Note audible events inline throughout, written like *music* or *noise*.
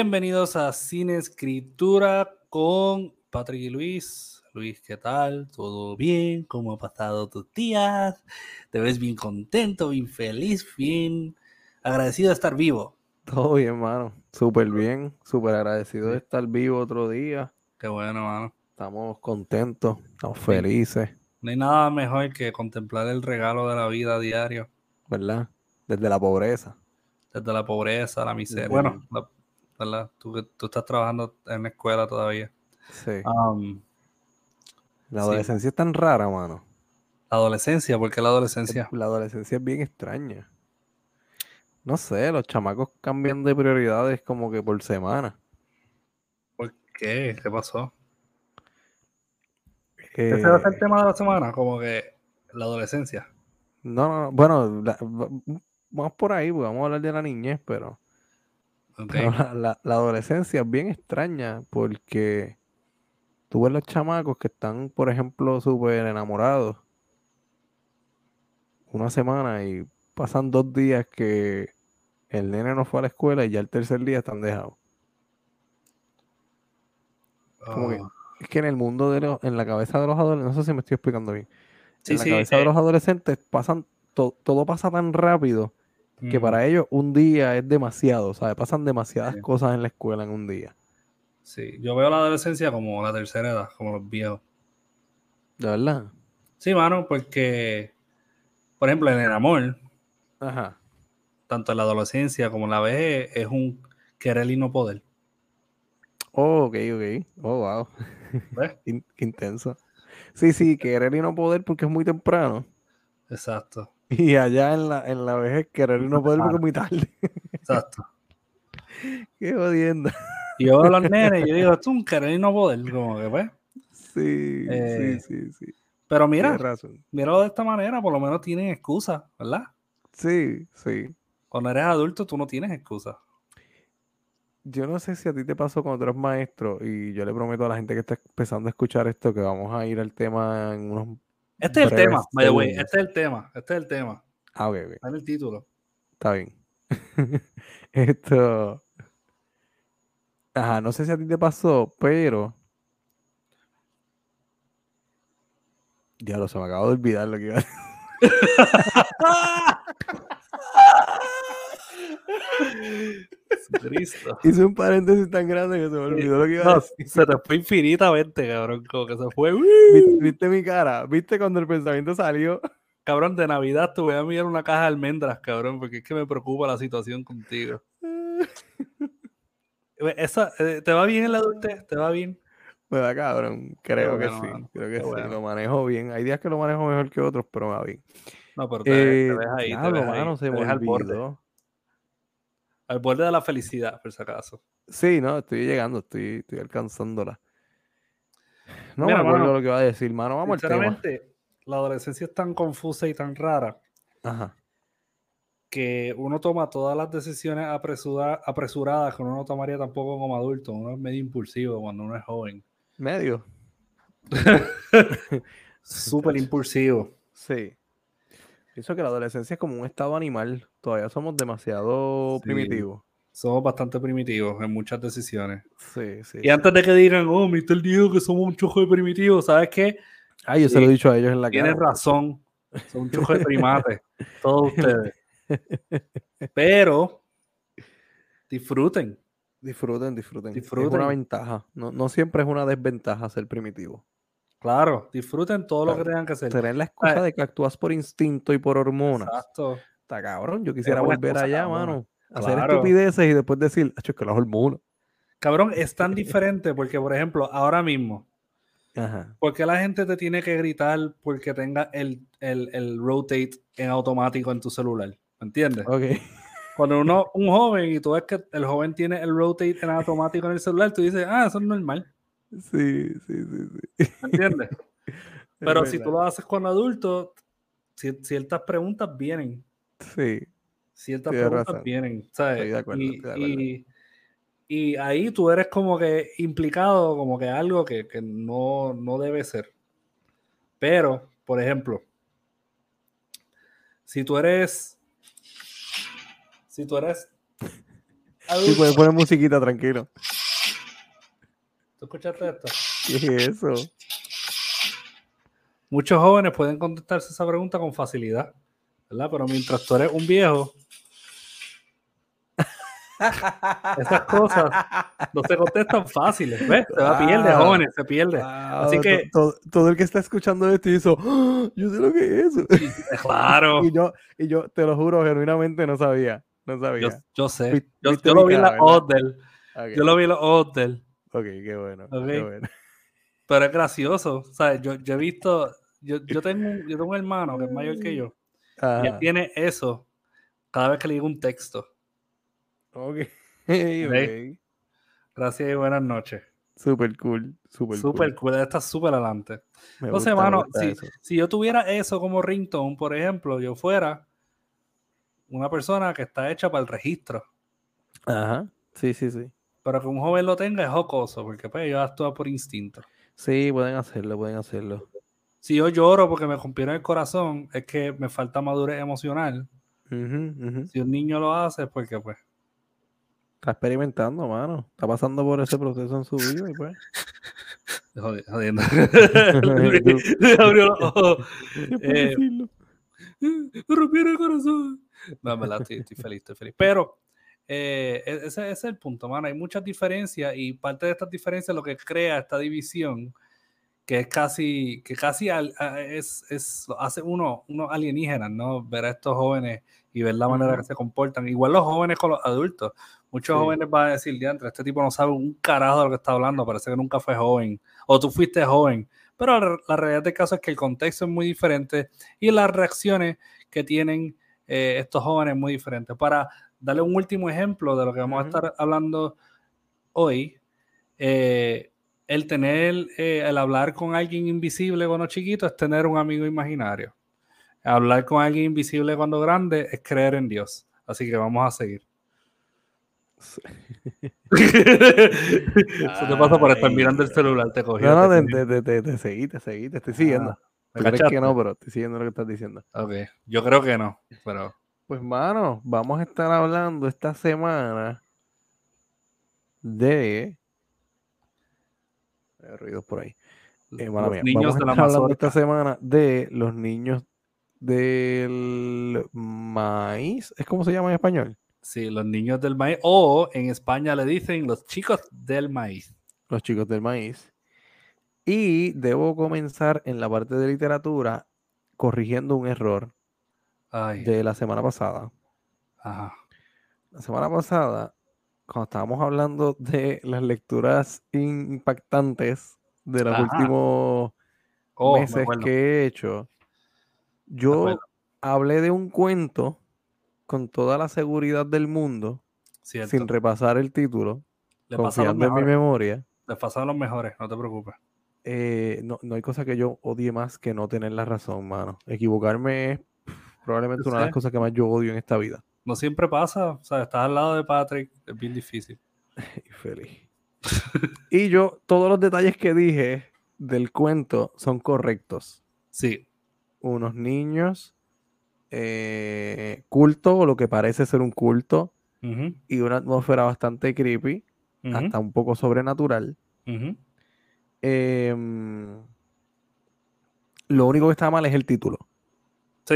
Bienvenidos a Cine Escritura con Patrick y Luis. Luis, ¿qué tal? ¿Todo bien? ¿Cómo ha pasado tus días? ¿Te ves bien contento, bien feliz, bien agradecido de estar vivo? Todo bien, hermano. Súper bien, súper agradecido de estar vivo otro día. Qué bueno, hermano. Estamos contentos, estamos felices. No hay nada mejor que contemplar el regalo de la vida a diario. ¿Verdad? Desde la pobreza. Desde la pobreza, la miseria. Bueno, ¿verdad? Tú, tú estás trabajando en la escuela todavía. Sí. Um, la adolescencia es tan rara, mano. La adolescencia, ¿por qué la adolescencia? La adolescencia es bien extraña. No sé, los chamacos cambian de prioridades como que por semana. ¿Por qué? ¿Qué pasó? ¿Ese va a ser el tema de la semana? Como que la adolescencia. No, no, bueno, vamos por ahí, pues, vamos a hablar de la niñez, pero, la, adolescencia es bien extraña porque tú ves los chamacos que están, por ejemplo, súper enamorados una semana y pasan dos días que el nene no fue a la escuela y ya el tercer día están dejados. Como que, ah. es que en el mundo de los, en la cabeza de los adolescentes, no sé si me estoy explicando bien. en la cabeza de los adolescentes pasan, todo pasa tan rápido que para ellos un día es demasiado, ¿sabes? Pasan demasiadas cosas en la escuela en un día. Sí, yo veo la adolescencia como la tercera edad, como los viejos. ¿De verdad? Sí, mano, porque, por ejemplo, en el amor, Ajá. tanto en la adolescencia como en la vejez, es un querer y no poder. Oh, ok, ok. Oh, wow. ¿Ves? *laughs* intenso. Sí, sí, querer y no poder porque es muy temprano. Exacto. Y allá en la, en la vejez querer y no poder porque es muy tarde. Exacto. *laughs* Qué jodienda. Y yo veo a los nenes y yo digo, esto es un querer y no poder, como que pues. Sí, sí, eh, sí, sí. Pero mira, míralo de esta manera, por lo menos tienen excusa, ¿verdad? Sí, sí. Cuando eres adulto, tú no tienes excusa. Yo no sé si a ti te pasó cuando eres maestro, y yo le prometo a la gente que está empezando a escuchar esto que vamos a ir al tema en unos este es el tema, by the way. Este es el tema. Este es el tema. Ah, ok, Está en el título. Está bien. *laughs* Esto. Ajá, no sé si a ti te pasó, pero. Diablo, se me acabó de olvidar lo que iba a decir. *laughs* Cristo. *laughs* Hice un paréntesis tan grande que se me olvidó lo que iba a decir. Se te fue infinitamente, cabrón. Como que se fue. *laughs* ¿Viste, mi cara? ¿Viste cuando el pensamiento salió? *laughs* Cabrón, de Navidad te voy a enviar una caja de almendras, cabrón, porque es que me preocupa la situación contigo. Esa, eh, ¿Te va bien el adultez? ¿Te va bien? Me va cabrón, creo que sí. Creo que sí, lo manejo bien. Hay días que lo manejo mejor que otros, pero me va bien. No, pero te, te eh, ves ahí. te ahí, se me al borde de la felicidad, por si acaso. Sí, no, estoy llegando, estoy, estoy alcanzándola. No me acuerdo lo que iba a decir, mano. Vamos al tema. la adolescencia es tan confusa y tan rara Ajá. que uno toma todas las decisiones apresuradas que uno no tomaría tampoco como adulto. Uno es medio impulsivo cuando uno es joven. Medio. *laughs* *laughs* Súper impulsivo. Sí. Pienso que la adolescencia es como un estado animal. Todavía somos demasiado primitivos. Somos bastante primitivos en muchas decisiones. Sí, sí. Y antes de que digan, oh, Mr. dijo que somos un chojo de primitivos, ¿sabes qué? Ay, yo se lo he dicho a ellos en la cara. Tienes razón. Son un chojo de primates. *laughs* todos ustedes. Pero disfruten. Disfruten, disfruten. disfruten. Es una ventaja. No, no siempre es una desventaja ser primitivo. Claro, disfruten todo lo que tengan que hacer. Tener la excusa de que actúas por instinto y por hormonas. Exacto. Está cabrón, yo quisiera volver allá, mano. Hacer estupideces y después decir, hecho que las hormonas. Cabrón, es tan *laughs* diferente porque, por ejemplo, ahora mismo, Ajá. ¿por qué la gente te tiene que gritar porque tenga el, el, rotate en automático en tu celular? ¿Me entiendes? Ok. Cuando uno, *laughs* un joven y tú ves que el joven tiene el rotate en automático en el celular, tú dices, ah, eso es normal. Sí, sí, sí, sí. ¿Entiendes? *laughs* Pero si tú lo haces con adultos, ciertas preguntas vienen. Sí. Ciertas preguntas vienen. ¿sabes? y, ahí tú eres como que implicado como que algo que, no, no debe ser. Pero, por ejemplo, si tú eres. Si tú eres Sí, puedes poner musiquita, tranquilo. ¿Tú escuchaste esto? ¿Qué es eso? Muchos jóvenes pueden contestarse esa pregunta con facilidad, ¿verdad? Pero mientras tú eres un viejo, esas cosas no se contestan fáciles, ¿ves? Se va, pierde, jóvenes, se pierde. Así que. Todo, el que está escuchando esto dice, ¡Ah! yo sé lo que es eso. claro. *laughs* y, yo, y yo te lo juro, genuinamente no sabía. No sabía. Yo, sé. Yo, lo vi en la Odell. Yo lo vi en la Odell. Ok, qué bueno, qué bueno. Pero es gracioso. ¿sabes? Yo, yo he visto. Yo, yo, tengo, yo tengo un hermano que es mayor que yo. Y él tiene eso cada vez que le digo un texto. Ok. *laughs* Gracias y buenas noches. Super cool. Super, super cool. Está súper adelante. Entonces, hermano, si, si, yo tuviera eso como ringtone, por ejemplo, yo fuera una persona que está hecha para el registro. Ajá. Sí, sí, sí. Pero que un joven lo tenga es jocoso, porque pues yo actúo por instinto. Sí, pueden hacerlo, pueden hacerlo. Si yo lloro porque me rompieron el corazón, es que me falta madurez emocional. Si un niño lo hace, es porque pues Está experimentando, mano. Está pasando por ese proceso en su vida y pues. *laughs* Jodiendo. *laughs* *laughs* abrió los ojos. Eh, me rompieron el corazón. No, en verdad, estoy, feliz, estoy feliz. Pero eh, e-, ese, es el punto, mano. Hay muchas diferencias y parte de estas diferencias lo que crea esta división, que es casi, que casi es, es, hace uno, uno alienígenas, ¿no? Ver a estos jóvenes y ver la manera que se comportan. Igual los jóvenes con los adultos. Muchos jóvenes van a decir, diantre, este tipo no sabe un carajo de lo que está hablando, parece que nunca fue joven, o tú fuiste joven. Pero la, realidad del caso es que el contexto es muy diferente y las reacciones que tienen eh, estos jóvenes muy diferentes. Para darle un último ejemplo de lo que vamos a estar hablando hoy, eh, el tener, eh, el hablar con alguien invisible cuando chiquito es tener un amigo imaginario. Hablar con alguien invisible cuando grande es creer en Dios. Así que vamos a seguir. *laughs* Eso te pasa por estar mirando el celular, te cogió. No, no, te, te, te, seguí, te seguí, te estoy siguiendo. Ah, crees que no, pero estoy siguiendo lo que estás diciendo. Ok, yo creo que no, pero... Pues, mano, vamos a estar hablando esta semana de... Hay ruidos por ahí. Eh, los niños vamos a estar hablando esta semana de los niños del maíz. ¿Es como se llama en español? Sí, los niños del maíz. O en España le dicen los chicos del maíz. Los chicos del maíz. Y debo comenzar en la parte de literatura corrigiendo un error de la semana pasada. Ajá. La semana pasada, cuando estábamos hablando de las lecturas impactantes de los últimos oh, meses que he hecho, yo hablé de un cuento con toda la seguridad del mundo, sin repasar el título, Le confiando en mi memoria. Le pasaron los mejores, no te preocupes. Eh, no, hay cosa que yo odie más que no tener la razón, mano. Equivocarme es probablemente una de las cosas que más yo odio en esta vida. No siempre pasa, o sea, estás al lado de Patrick, es bien difícil. *laughs* y feliz. y yo, todos los detalles que dije del cuento son correctos. Sí. Unos niños eh, culto, o lo que parece ser un culto, y una atmósfera bastante creepy, hasta un poco sobrenatural. Em, lo único que está mal es el título.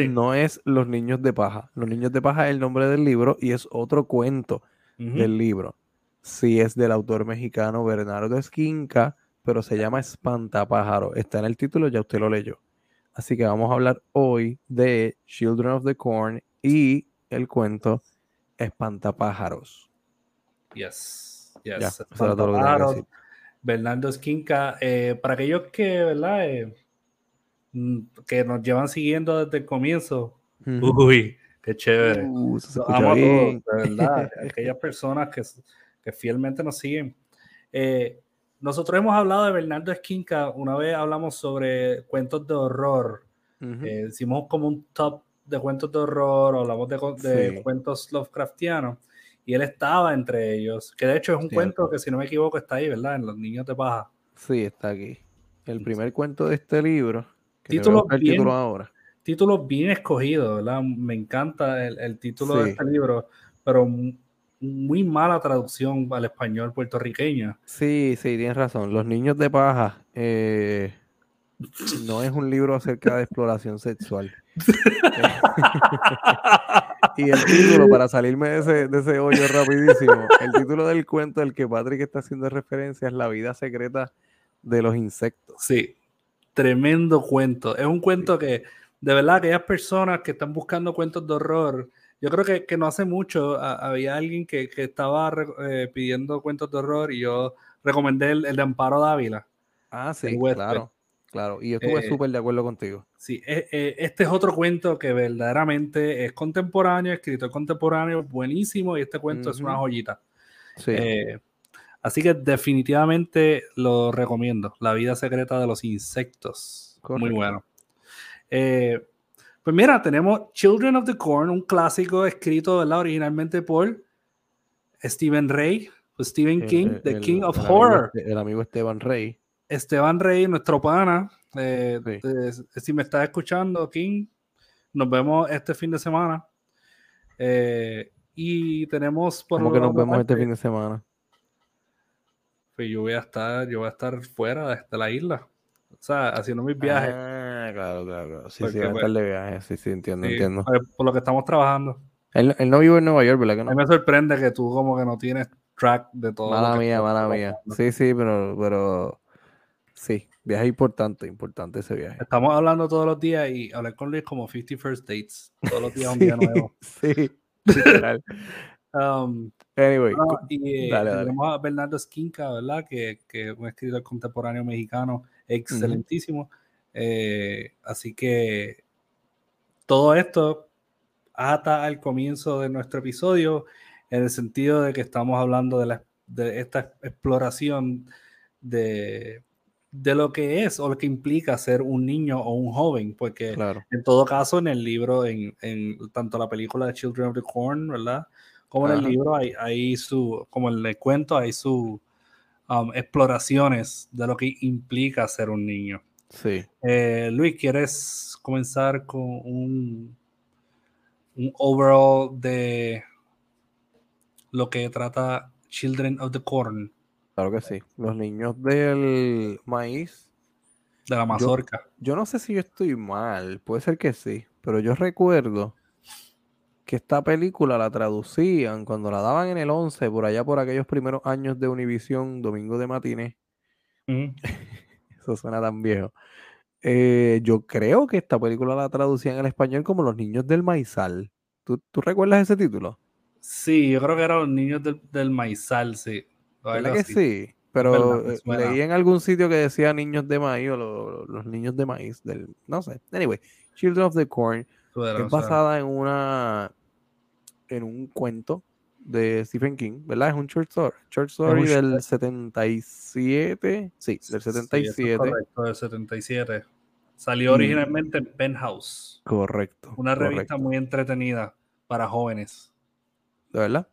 No es Los Niños de Paja. Los Niños de Paja es el nombre del libro y es otro cuento del libro. Sí es del autor mexicano Bernardo Esquinca, pero se llama Espantapájaro. Está en el título, ya usted lo leyó. Así que vamos a hablar hoy de Children of the Corn y el cuento Espantapájaros. Yes, yes. Espantapájaros. Bernardo Esquinca, eh, para aquellos que, ¿verdad? Eh, que nos llevan siguiendo desde el comienzo. Uy, qué chévere. Uh, Amo de verdad. Aquellas personas que, que, fielmente nos siguen. Eh, nosotros hemos hablado de Bernardo Esquinca, una vez hablamos sobre cuentos de horror. Eh, hicimos como un top de cuentos de horror, hablamos de, cuentos Lovecraftianos, y él estaba entre ellos, que de hecho es un cuento que si no me equivoco está ahí, ¿verdad? En Los Niños de Paja. Sí, está aquí. El primer cuento de este libro. Título, bien, título ahora. Título bien escogido, ¿verdad? Me encanta el, título de este libro, pero muy mala traducción al español puertorriqueño. Sí, sí, tienes razón. Los niños de paja eh, no es un libro acerca de exploración sexual. *laughs* y el título, para salirme de ese, de ese hoyo rapidísimo, el título del cuento del que Patrick está haciendo referencia es La vida secreta de los insectos. Sí, tremendo cuento. Es un cuento que, de verdad, aquellas personas que están buscando cuentos de horror, yo creo que, que no hace mucho había alguien que, que estaba eh, pidiendo cuentos de horror y yo recomendé el, de Amparo Dávila. Ah, sí, claro. Claro, y yo estuve eh, súper de acuerdo contigo. Sí, e, este es otro cuento que verdaderamente es contemporáneo, escrito contemporáneo, buenísimo, y este cuento es una joyita. Sí. Eh, así que definitivamente lo recomiendo. La vida secreta de los insectos. Muy bueno. Eh, pues mira, tenemos Children of the Corn, un clásico escrito originalmente por Stephen Ray, Stephen King, The King of Horror. el amigo Esteban Rey. Esteban Rey, nuestro pana. Eh, si me estás escuchando, King, nos vemos este fin de semana. Eh, y tenemos por ¿Cómo que nos vemos este fin de semana? Pues yo voy a estar, yo voy a estar fuera de, la isla. O sea, haciendo mis viajes. Ah, claro, claro, Sí, sí, a estar pues, de viaje. Sí, sí, entiendo, entiendo. Por lo que estamos trabajando. Él, no vive en Nueva York, ¿verdad que no? A mí me sorprende que tú como que no tienes track de todo. Mala mía, mala mía. Sí, sí, pero, pero Sí, viaje importante, importante ese viaje. Estamos hablando todos los días y hablar con Luis como 50 First Dates. Todos los días un día *laughs* nuevo. sí, *laughs* literal. Um, anyway, y eh, tenemos a Bernardo Esquinca, ¿verdad? Que, es un escritor contemporáneo mexicano excelentísimo. Eh, así que todo esto ata al comienzo de nuestro episodio en el sentido de que estamos hablando de, la, de esta exploración de de lo que es o lo que implica ser un niño o un joven, porque en todo caso en el libro, en, tanto la película de Children of the Corn, ¿verdad? Como en el libro hay, hay, su, como en el cuento hay sus um, exploraciones de lo que implica ser un niño. Sí. Eh, Luis, ¿quieres comenzar con un, un overall de lo que trata Children of the Corn? Claro que sí. Los niños del maíz. De la mazorca. Yo, no sé si yo estoy mal, puede ser que sí, pero yo recuerdo que esta película la traducían cuando la daban en el 11, por allá por aquellos primeros años de Univisión, Domingo de Matines. *laughs* Eso suena tan viejo. Eh, yo creo que esta película la traducían en español como Los Niños del Maizal. ¿Tú, recuerdas ese título? Sí, yo creo que era Los Niños del, del Maizal, sí. ¿Verdad que sí? Pero eh, leí en algún sitio que decía niños de maíz o los niños de maíz del no sé. Anyway, Children of the Corn es basada en una en un cuento de Stephen King, ¿verdad? Es un short story, short story del 77, sí, del 77. Sí, correcto, del 77. Salió originalmente en Penthouse. Correcto. Una revista muy entretenida para jóvenes. ¿De verdad?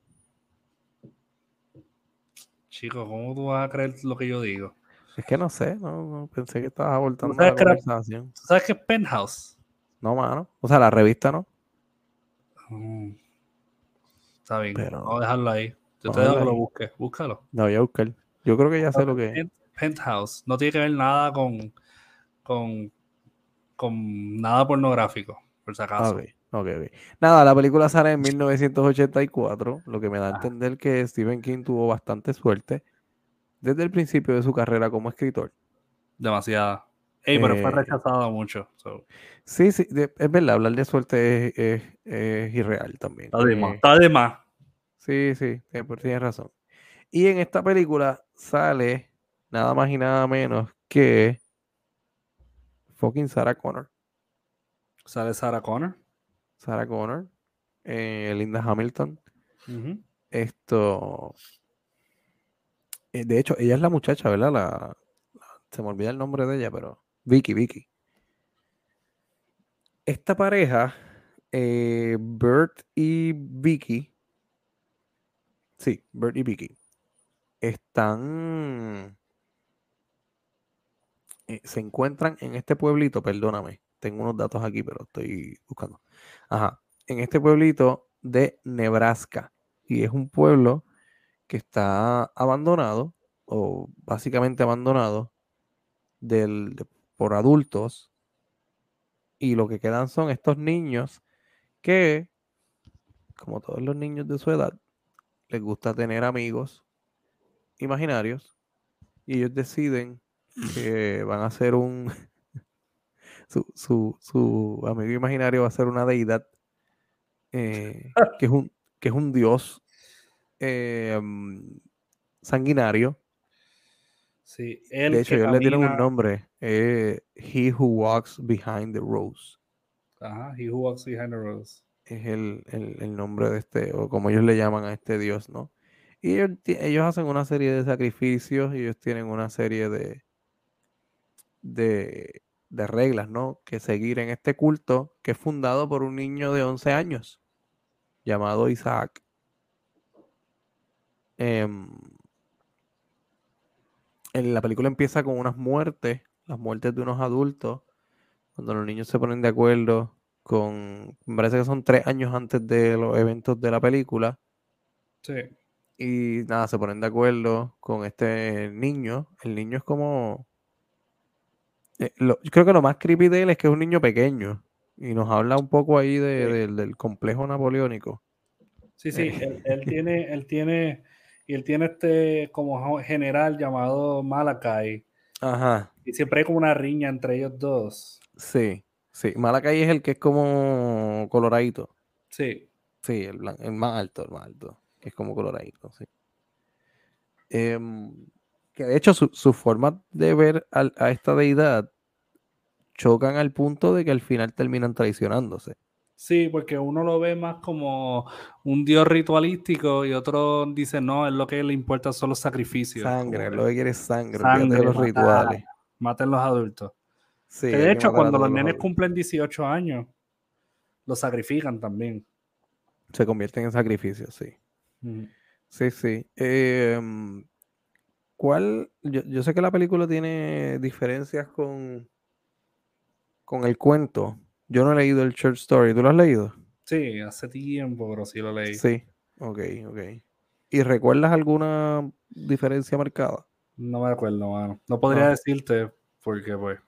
Chico, ¿cómo tú vas a creer lo que yo digo? Es que no sé, no, pensé que estabas voltando la conversación. ¿Sabes qué es Penthouse? No, mano. O sea, la revista no. Mm. Está bien, vamos a dejarlo ahí. Yo te dejo que lo busques, búscalo. No, voy a buscar. Yo creo que ya sé lo que es. Penthouse. No tiene que ver nada con, con, con nada pornográfico, por si acaso. Ok, ok. Nada, la película sale en 1984, lo que me da a ah. entender que Stephen King tuvo bastante suerte desde el principio de su carrera como escritor. Demasiada. Ey, pero fue eh, rechazado mucho. Sí, sí, es verdad, hablar de suerte es, irreal también. Está de más, eh, Sí, sí, tienes razón. Y en esta película sale nada más y nada menos que fucking Sarah Connor. ¿Sale Sarah Connor? Sarah Connor, eh, Linda Hamilton. Esto. Eh, de hecho, ella es la muchacha, ¿verdad? La, se me olvida el nombre de ella, pero. Vicky, Vicky. Esta pareja, eh, Bert y Vicky. Sí, Bert y Vicky. Están. se encuentran en este pueblito, perdóname. Tengo unos datos aquí, pero estoy buscando. Ajá. En este pueblito de Nebraska. y es un pueblo que está abandonado o básicamente abandonado del, por adultos y lo que quedan son estos niños que, como todos los niños de su edad, les gusta tener amigos imaginarios y ellos deciden que van a ser un... *laughs* su, su, amigo imaginario va a ser una deidad eh, que, es un, que es un dios eh, sanguinario. Sí, de hecho, ellos le tienen un nombre. Eh, he Who Walks Behind the Rose. Ajá, He Who Walks Behind the Rose. Es el, el, nombre de este, o como ellos le llaman a este dios, ¿no? Y ellos, hacen una serie de sacrificios y ellos tienen una serie de, de, de, reglas, ¿no? Que seguir en este culto que es fundado por un niño de 11 años llamado Isaac. Em, la película empieza con unas muertes, las muertes de unos adultos, cuando los niños se ponen de acuerdo con, me parece que son tres años antes de los eventos de la película. Sí. Y nada, se ponen de acuerdo con este niño. El niño es como... Eh, yo creo que lo más creepy de él es que es un niño pequeño. Y nos habla un poco ahí del complejo napoleónico. Sí, sí, eh. él, tiene, él tiene, y él tiene este como general llamado Malakai. Ajá. Y siempre hay como una riña entre ellos dos. Sí, sí. Malakai es el que es como coloradito. Sí. Sí, el, más alto, el más alto. Que es como coloradito, sí. Em, que de hecho su, su forma de ver a esta deidad chocan al punto de que al final terminan traicionándose. Sí, porque uno lo ve más como un dios ritualístico y otro dice, no, es lo que le importa son los sacrificios. Sangre, lo que quiere es sangre, sangre los rituales. Maten los adultos. Sí, de hecho, cuando los nenes cumplen 18 años, los sacrifican también. Se convierten en sacrificios, sí. Sí, sí. Em, ¿Cuál? Yo, yo, sé que la película tiene diferencias con, con el cuento. Yo no he leído el Church Story. ¿Tú lo has leído? Sí, hace tiempo, pero sí lo leí. Sí, ok, ok. ¿Y recuerdas alguna diferencia marcada? No me acuerdo, mano. No podría ah. decirte porque, pues,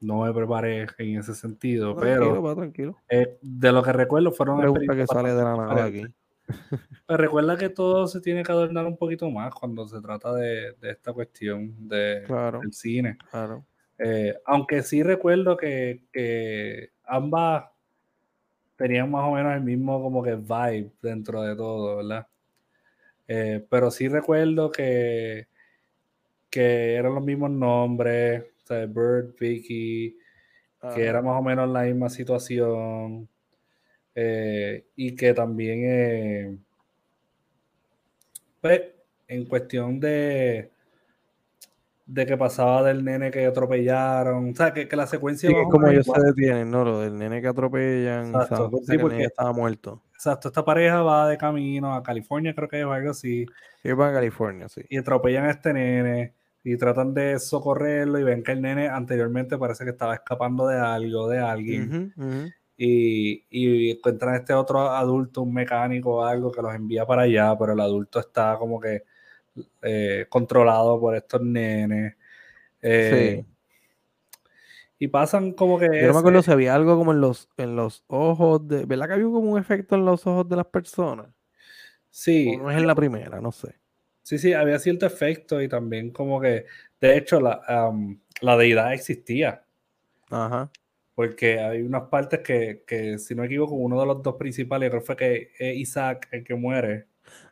no me preparé en ese sentido, pero va, tranquilo. Eh, de lo que recuerdo fueron Pregunta que sale de la nada aquí. Pero recuerda que todo se tiene que adornar un poquito más cuando se trata de, esta cuestión de, del cine. Claro. Eh, aunque sí recuerdo que, ambas tenían más o menos el mismo como que vibe dentro de todo, ¿verdad? Eh, pero sí recuerdo que, que eran los mismos nombres, o sea, Bird, Vicky, que era más o menos la misma situación. Eh, y que también, pues, en cuestión de, de que pasaba del nene que atropellaron. O sea, que, que la secuencia. Sí, es como ellos se detienen, ¿no? Lo del nene que atropellan. Exacto, sí, porque estaba muerto. Exacto, esta pareja va de camino a California, creo que es algo así. Sí, va a California, sí. Y atropellan a este nene y tratan de socorrerlo y ven que el nene anteriormente parece que estaba escapando de algo, de alguien. Y, y, encuentran a este otro adulto, un mecánico o algo que los envía para allá, pero el adulto está como que eh, controlado por estos nenes. Eh, y pasan como que. Yo no me acuerdo si había algo como en los, en los ojos de. ¿Verdad que había como un efecto en los ojos de las personas? Sí. no es en la primera, no sé. Sí, sí, había cierto efecto y también como que. De hecho, la, la deidad existía. Ajá. Porque hay unas partes que, que, si no me equivoco, uno de los dos principales, creo que fue que es Isaac el que muere.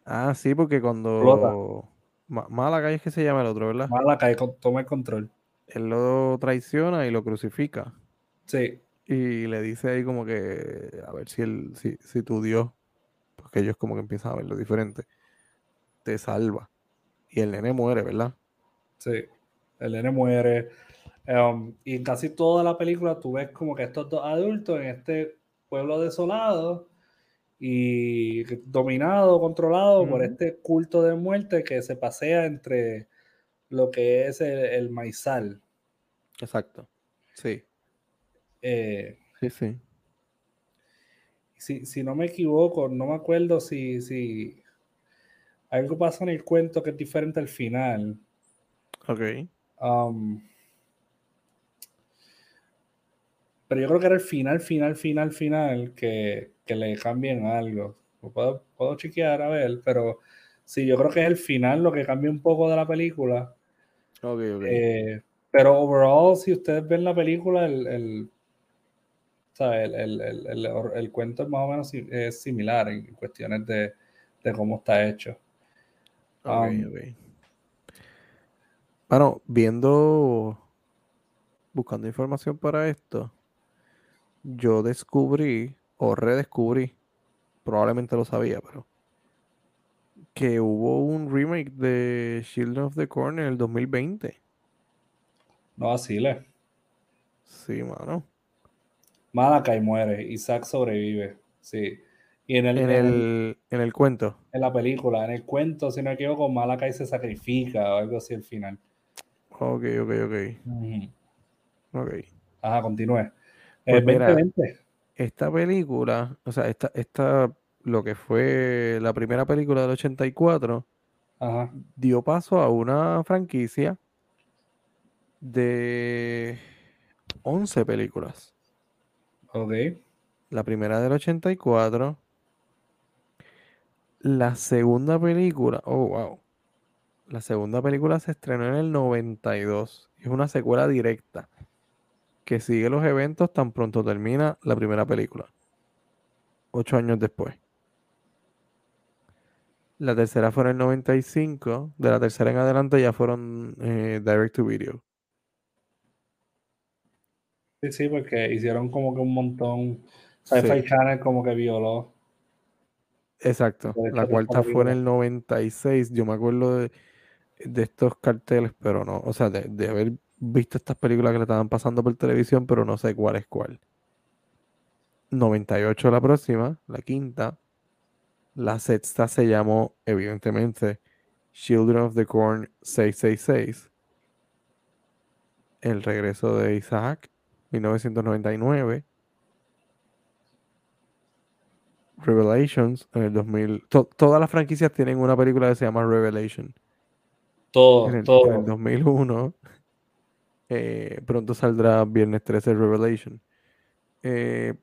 Ah, sí, porque cuando. Malakai es que se llama el otro, ¿verdad? Malakai toma el control. Él lo traiciona y lo crucifica. Sí. Y le dice ahí como que, a ver si, él, si, si tu Dios, porque ellos como que empiezan a verlo diferente, te salva. Y el nene muere, ¿verdad? Sí, el nene muere. Um, y en casi toda la película tú ves como que estos dos adultos en este pueblo desolado y dominado, controlado por este culto de muerte que se pasea entre lo que es el, maizal. Exacto. Sí. Eh, sí, sí. Si, si, no me equivoco, no me acuerdo si, si algo pasa en el cuento que es diferente al final. Ok. Um, pero yo creo que era el final, final, final, final que, que le cambien algo. Puedo, puedo chequear a ver, pero sí, yo creo que es el final lo que cambia un poco de la película. Ok, ok. Eh, pero overall, si ustedes ven la película, el, el, el, el, el cuento más o menos es similar en cuestiones de, de cómo está hecho. Okay, um, Bueno, viendo, buscando información para esto, yo descubrí o redescubrí, probablemente lo sabía, pero que hubo un remake de Children of the Corn en el 2020. No vacile. Sí, mano. Malakai muere, Isaac sobrevive, sí. Y en el, en el, en el cuento. En la película, en el cuento, si no me equivoco, Malakai se sacrifica o algo así al final. Ok, ok, ok. Ok. Ajá, continúe. Pues esta película, o sea, esta, esta, lo que fue la primera película del 84, dio paso a una franquicia de 11 películas. Ok. La primera del 84. La segunda película, oh wow. La segunda película se estrenó en el 92. Es una secuela directa que sigue los eventos tan pronto termina la primera película. Ocho años después. La tercera fue en el 95. De la tercera en adelante ya fueron eh, direct to video. Sí, sí, porque hicieron como que un montón. Sci-Fi Channel como que violó. Exacto. La cuarta fue en el 96. Yo me acuerdo de, de estos carteles, pero no. O sea, de, de haber visto estas películas que le estaban pasando por televisión, pero no sé cuál es cuál. 98 la próxima, la quinta. La sexta se llamó, evidentemente, Children of the Corn 666. El regreso de Isaac, 1999. Revelations en el 2000. todas las franquicias tienen una película que se llama Revelation. Todo, en todo. En el 2001. Eh, pronto saldrá Viernes 13 Revelation. Eh,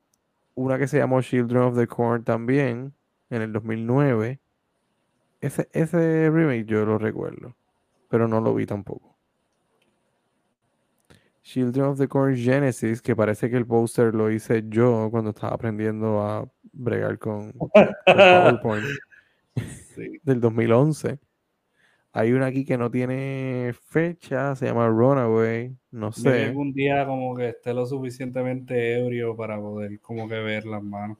una que se llamó Children of the Corn también, en el 2009. Ese, ese remake yo lo recuerdo, pero no lo vi tampoco. Children of the Corn Genesis, que parece que el póster lo hice yo cuando estaba aprendiendo a bregar con, *laughs* PowerPoint del 2011. Hay una aquí que no tiene fecha, se llama Runaway, no sé. algún día como que esté lo suficientemente ebrio para poder como que ver las manos.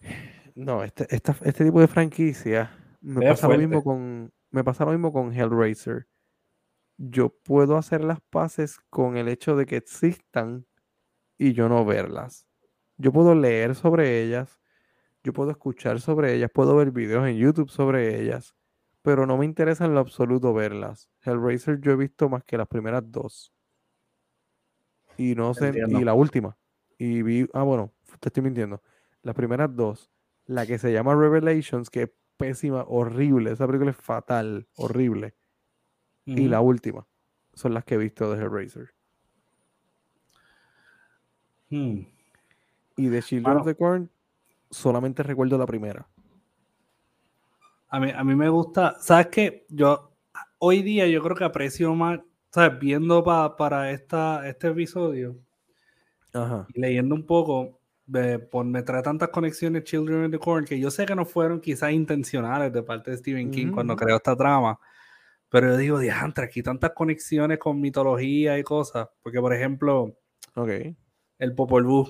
*sighs* No, este, este tipo de franquicia me pasa lo mismo con me pasa lo mismo con Hellraiser. Yo puedo hacer las paces con el hecho de que existan y yo no verlas. Yo puedo leer sobre ellas, yo puedo escuchar sobre ellas, puedo ver videos en YouTube sobre ellas, pero no me interesa en lo absoluto verlas. Hellraiser yo he visto más que las primeras dos. Y no sé, y la última. Y vi, ah, bueno, te estoy mintiendo. Las primeras dos. La que se llama Revelations, que es pésima, horrible. Esa película es fatal, horrible. Y la última. Son las que he visto de Hellraiser. Hmm. Y de Children of the Corn, solamente recuerdo la primera. A mí, a mí me gusta, ¿sabes qué? Yo hoy día yo creo que aprecio más, ¿sabes? Viendo para esta, este episodio y leyendo un poco, me trae tantas conexiones Children of the Corn que yo sé que no fueron quizás intencionales de parte de Stephen King cuando creó esta trama, pero yo digo, diantre, aquí tantas conexiones con mitología y cosas, porque por ejemplo, okay. el Popol Vuh.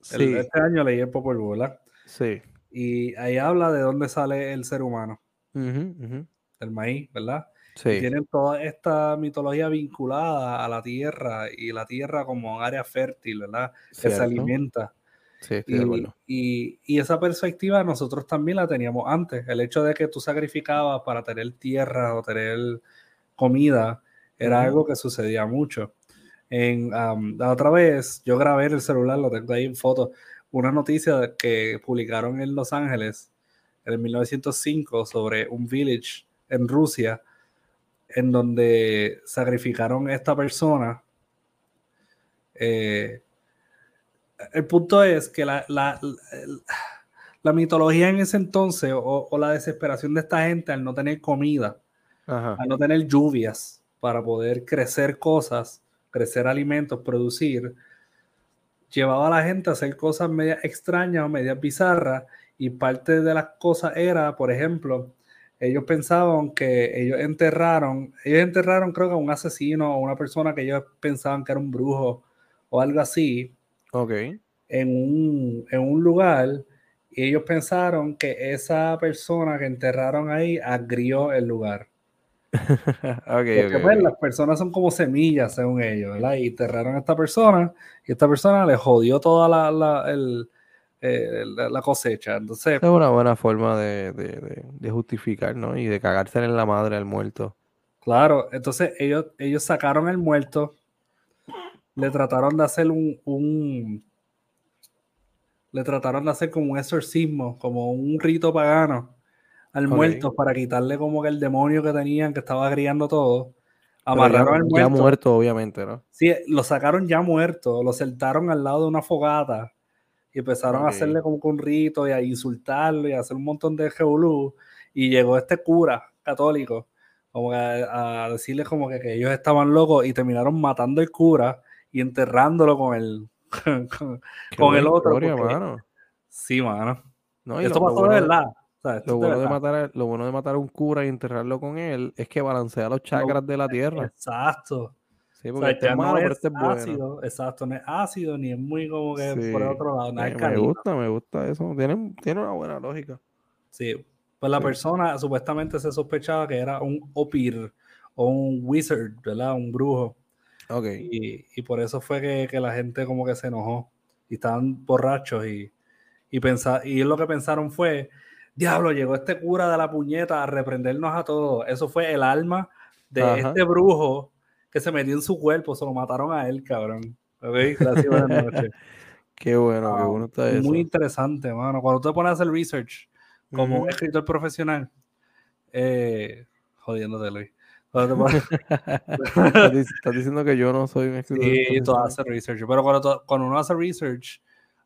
Sí. este año leí el Popol Vuh, ¿verdad? Sí. Y ahí habla de dónde sale el ser humano. El maíz, ¿verdad? Sí. tienen toda esta mitología vinculada a la tierra y la tierra como un área fértil, ¿verdad? Que se alimenta. Sí, y, y, esa perspectiva nosotros también la teníamos antes. El hecho de que tú sacrificabas para tener tierra o tener comida era algo que sucedía mucho. En, la otra vez yo grabé en el celular, lo tengo ahí en fotos, una noticia que publicaron en Los Ángeles, en el 1905 sobre un village en Rusia en donde sacrificaron a esta persona. Eh, el punto es que la, la, mitología en ese entonces o, la desesperación de esta gente al no tener comida, al no tener lluvias para poder crecer cosas, crecer alimentos, producir, llevaba a la gente a hacer cosas media extrañas o media bizarras y parte de las cosas era, por ejemplo, ellos pensaban que ellos enterraron, ellos enterraron creo que a un asesino o una persona que ellos pensaban que era un brujo o algo así. Ok. En un, en un lugar y ellos pensaron que esa persona que enterraron ahí agrió el lugar. Porque pues, las personas son como semillas, según ellos, ¿verdad? Y enterraron a esta persona y esta persona le jodió toda la, la, el, eh, la, cosecha. Entonces, es una buena forma de, de, de, justificar, ¿no? Y de cagarse en la madre al muerto. Claro, entonces ellos, ellos sacaron el muerto, le trataron de hacer un, un, le trataron de hacer como un exorcismo, como un rito pagano al muerto para quitarle como que el demonio que tenían, que estaba criando todo. Amarraron al muerto. Ya muerto, obviamente, ¿no? Sí, lo sacaron ya muerto, lo sentaron al lado de una fogata y empezaron a hacerle como un rito y a insultarlo y a hacer un montón de revolú. Y llegó este cura católico como a, decirle como que, ellos estaban locos y terminaron matando al cura y enterrándolo con el *laughs* con, el otro. Sí, mano. No, Esto pasó de verdad. Lo, bueno de matar a, lo bueno de matar a un cura y enterrarlo con él es que balancea los chakras de la tierra. Exacto. Sí, porque este es malo, pero este es ácido, Exacto, no es ácido ni es muy como que por el otro lado. No me, gusta, me gusta eso. Tiene, tiene una buena lógica. Sí, pues la persona supuestamente se sospechaba que era un opir o un wizard, ¿verdad? Un brujo. Ok. Y, y por eso fue que, que, la gente como que se enojó y estaban borrachos y, y, pensar, y lo que pensaron fue, diablo, llegó este cura de la puñeta a reprendernos a todos. Eso fue el alma de este brujo que se metió en su cuerpo, se lo mataron a él, cabrón. Ok, gracias, buenas *laughs* noches. qué bueno, qué bueno está eso. Muy interesante, mano. Cuando te pones a hacer research como un escritor profesional, eh, jodiéndote, Luis. *laughs* estás, diciendo que yo no soy un escritor. Sí, tú haces research. Pero cuando, cuando uno hace research,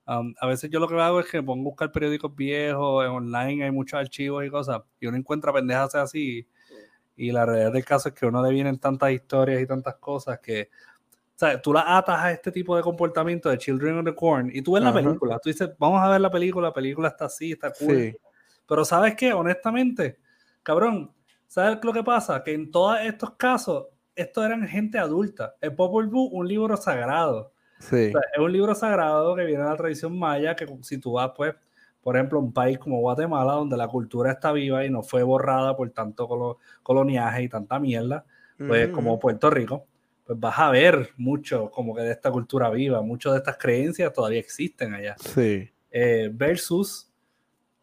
um, a veces yo lo que hago es que pongo a buscar periódicos viejos, en online hay muchos archivos y cosas, y uno encuentra pendejas así y la realidad del caso es que uno deviene tantas historias y tantas cosas que, ¿sabes? Tú la atas a este tipo de comportamiento de Children of the Corn y tú ves la película, tú dices, vamos a ver la película, la película está así, está cool. Pero ¿sabes qué? Honestamente, cabrón, ¿sabes lo que pasa? Que en todos estos casos, estos eran gente adulta. El Popol Vuh, un libro sagrado. Sí. es un libro sagrado que viene de la tradición maya, que si tú vas, pues, por ejemplo, un país como Guatemala, donde la cultura está viva y no fue borrada por tanto coloniaje y tanta mierda, pues como Puerto Rico, pues vas a ver mucho como que de esta cultura viva, muchas de estas creencias todavía existen allá. Sí. Eh, versus,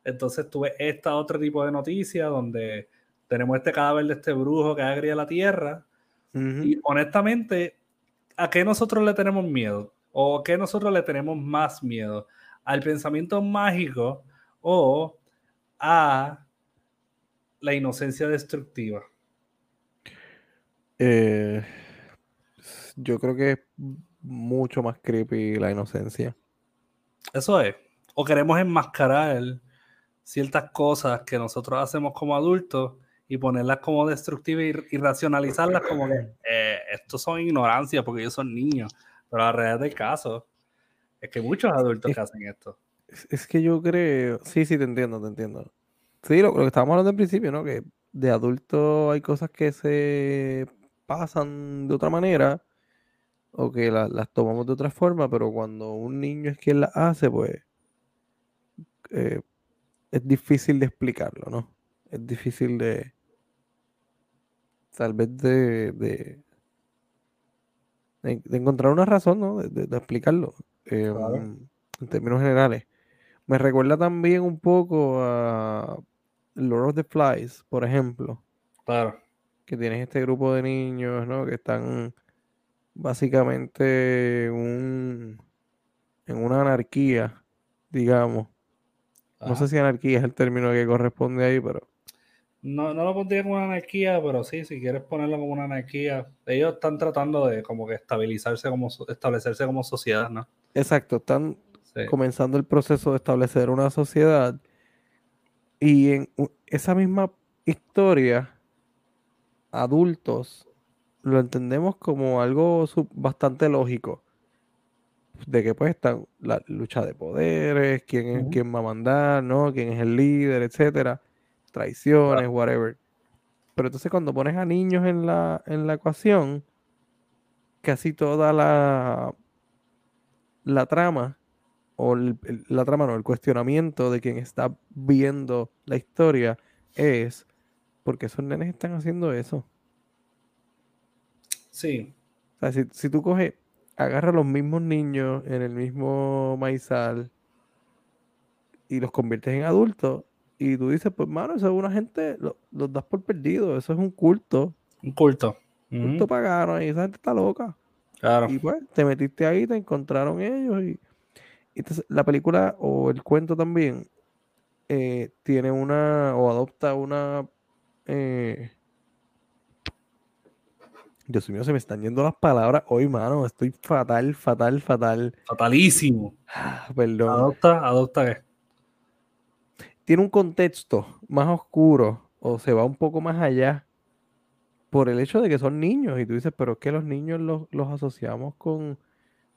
entonces tuve esta otro tipo de noticia donde tenemos este cadáver de este brujo que agria la tierra. Y honestamente, ¿a qué nosotros le tenemos miedo? ¿O a qué nosotros le tenemos más miedo? al pensamiento mágico o a la inocencia destructiva? Eh, yo creo que es mucho más creepy la inocencia. Eso es. O queremos enmascarar ciertas cosas que nosotros hacemos como adultos y ponerlas como destructivas y, racionalizarlas como que eh, estos son ignorancias porque ellos son niños. Pero la realidad del caso es que muchos adultos que hacen esto. Es, que yo creo, sí, sí, te entiendo, te entiendo. Sí, lo, que estábamos hablando al principio, ¿no? Que de adulto hay cosas que se pasan de otra manera o que las tomamos de otra forma, pero cuando un niño es quien las hace, pues eh, es difícil de explicarlo, ¿no? Es difícil de tal vez de, de, encontrar una razón, ¿no? De, explicarlo. Em, en términos generales. Me recuerda también un poco a Lord of the Flies, por ejemplo. Claro. Que tienes este grupo de niños, ¿no? Que están básicamente un, en una anarquía, digamos. No sé si anarquía es el término que corresponde ahí, pero. No, no lo pondría como una anarquía, pero sí, si quieres ponerlo como una anarquía, ellos están tratando de como que estabilizarse como establecerse como sociedad, ¿no? Exacto, están comenzando el proceso de establecer una sociedad y en esa misma historia, adultos lo entendemos como algo bastante lógico. De que pues está la lucha de poderes, quién es quién va a mandar, ¿no? Quién es el líder, etcétera, traiciones, whatever. Pero entonces cuando pones a niños en la, en la ecuación, casi toda la, la trama, o la trama no, el cuestionamiento de quien está viendo la historia es porque esos nenes están haciendo eso. Sí. O sea, si, tú coges, agarras a los mismos niños en el mismo maizal y los conviertes en adultos y tú dices, pues, mano, eso es una gente, los das por perdido, eso es un culto. Un culto. Un culto pagano y esa gente está loca. Claro. Y pues, te metiste ahí, te encontraron ellos y, entonces la película o el cuento también eh, tiene una o adopta una eh, Dios mío, se me están yendo las palabras hoy, mano. Estoy fatal, fatal, fatal. Fatalísimo. Ah, perdón. Adopta, adopta qué. Tiene un contexto más oscuro o se va un poco más allá por el hecho de que son niños. Y tú dices, pero es que los niños los, los asociamos con,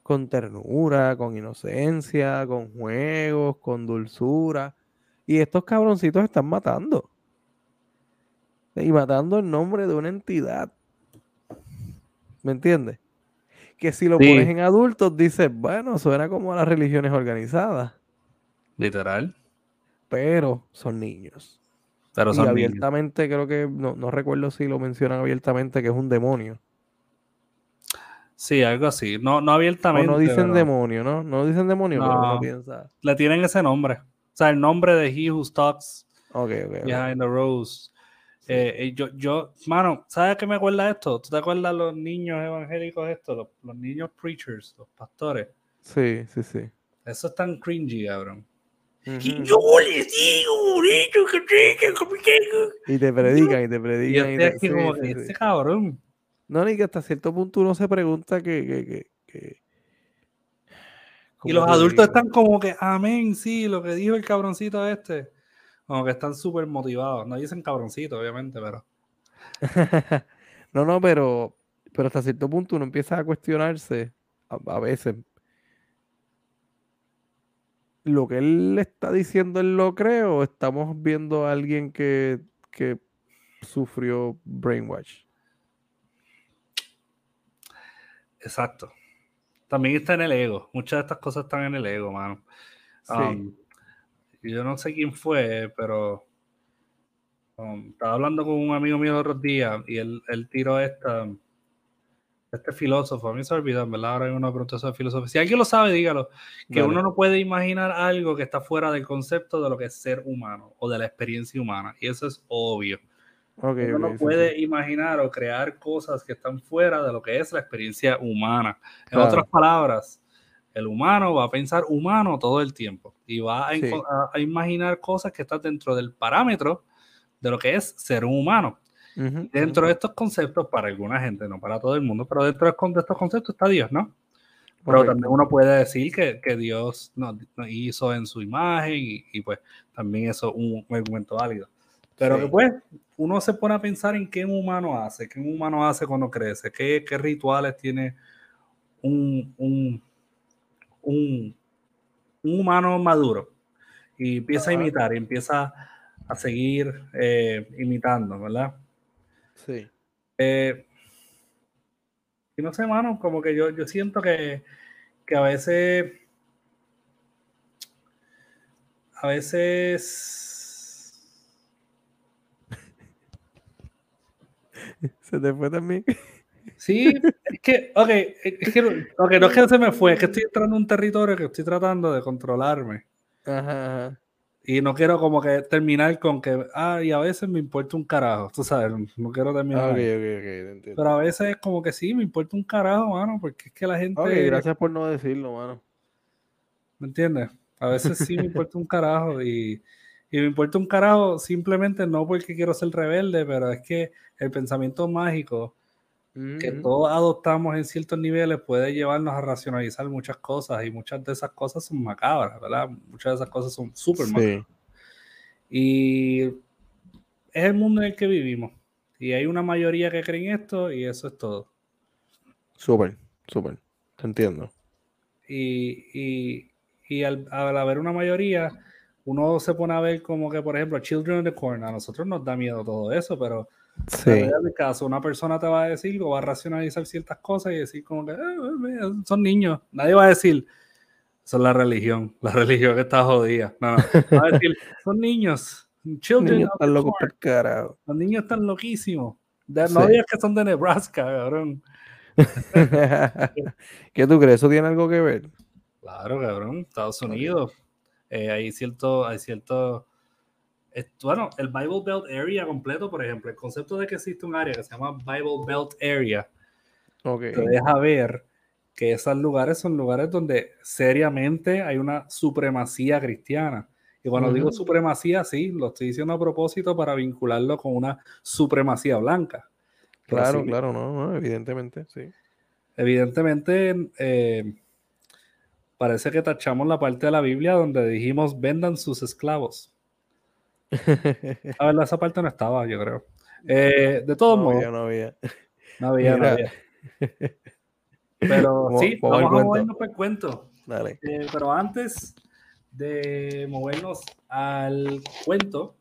con ternura, con inocencia, con juegos, con dulzura. Y estos cabroncitos están matando. Y matando en nombre de una entidad ¿Me entiendes? Que si lo pones en adultos, dices, bueno, suena como a las religiones organizadas. Literal. Pero son niños. Pero son y abiertamente creo que, no, recuerdo si lo mencionan abiertamente, que es un demonio. Sí, algo así. No, no abiertamente. no dicen demonio, ¿no? No dicen demonio, pero uno piensa. Le tienen ese nombre. O sea, el nombre de He Who Stalks okay, okay, Behind the Rose. Eh, eh, yo, yo, mano, ¿sabes qué me acuerda esto? ¿Tú te acuerdas los niños evangélicos estos? Los, niños preachers, los pastores. Sí, sí, sí. Eso es tan cringy, cabrón. Y yo les digo, que Y te predican, y te predican. Y yo estoy aquí como que este cabrón. No, ni que hasta cierto punto uno se pregunta que, que, que, y los adultos están como que, amén, sí, lo que dijo el cabroncito este. Como que están súper motivados. No dicen cabroncito, obviamente, pero. *laughs* no, no, pero, pero hasta cierto punto uno empieza a cuestionarse a, veces. ¿Lo que él está diciendo él lo cree o estamos viendo a alguien que, que sufrió brainwash? Exacto. También está en el ego. Muchas de estas cosas están en el ego, mano. Sí. Um, yo no sé quién fue, pero um, estaba hablando con un amigo mío los otros días y él, él tiró esta, este filósofo, a mí se olvidó, ¿verdad? Ahora hay una pregunta sobre filosofía. Si alguien lo sabe, dígalo. Que uno no puede imaginar algo que está fuera del concepto de lo que es ser humano o de la experiencia humana. Y eso es obvio. uno no puede imaginar o crear cosas que están fuera de lo que es la experiencia humana. En otras palabras, el humano va a pensar humano todo el tiempo y va a, imaginar cosas que están dentro del parámetro de lo que es ser un humano. Dentro de estos conceptos, para alguna gente, no para todo el mundo, pero dentro de estos conceptos está Dios, ¿no? Pero también uno puede decir que, Dios nos, hizo en su imagen y, pues también eso es un, argumento válido. Pero que pues uno se pone a pensar en qué un humano hace, qué un humano hace cuando crece, qué, qué rituales tiene un, un un, humano maduro y empieza a imitar y empieza a seguir eh, imitando, ¿verdad? Sí. Eh, y no sé, mano, como que yo, yo siento que, que a veces, a veces... *laughs* Se te fue también. Sí, es que, ok, es que, no es que se me fue, es que estoy entrando en un territorio que estoy tratando de controlarme. Ajá, Y no quiero como que terminar con que, ah, y a veces me importa un carajo, tú sabes, no quiero terminar. Ok, ok, ok, Pero a veces es como que sí, me importa un carajo, mano, porque es que la gente... Ok, gracias por no decirlo, mano. ¿Me entiendes? A veces sí me importa un carajo y, y me importa un carajo simplemente no porque quiero ser rebelde, pero es que el pensamiento mágico que todos adoptamos en ciertos niveles puede llevarnos a racionalizar muchas cosas y muchas de esas cosas son macabras, ¿verdad? Muchas de esas cosas son súper macabras. Y es el mundo en el que vivimos. Y hay una mayoría que cree en esto y eso es todo. Súper, súper. Te entiendo. Y, al, haber una mayoría, uno se pone a ver como que, por ejemplo, Children of the Corn, a nosotros nos da miedo todo eso, pero Sí. En caso, una persona te va a decir o va a racionalizar ciertas cosas y decir como que ah, son niños. Nadie va a decir, eso es la religión, *laughs* la religión que está jodida. No, no. Va a decir, son niños. Children están locos por carajo. Los niños están loquísimos. no digas que son de Nebraska, cabrón. *laughs* ¿Qué tú crees? ¿Eso tiene algo que ver? Claro, cabrón. Estados Unidos. Eh, hay cierto, hay cierto bueno, el Bible Belt Area completo, por ejemplo, el concepto de que existe un área que se llama Bible Belt Area, okay. te deja ver que esos lugares son lugares donde seriamente hay una supremacía cristiana. Y cuando digo supremacía, sí, lo estoy diciendo a propósito para vincularlo con una supremacía blanca. Claro, claro, no, evidentemente, sí. Evidentemente, eh, parece que tachamos la parte de la Biblia donde dijimos vendan sus esclavos. *laughs* A ver, esa parte no estaba, yo creo. Eh, de todos modos. no había. No había, no había. Pero *laughs* sí, vamos a movernos para el cuento. Dale. Eh, pero antes de movernos al cuento,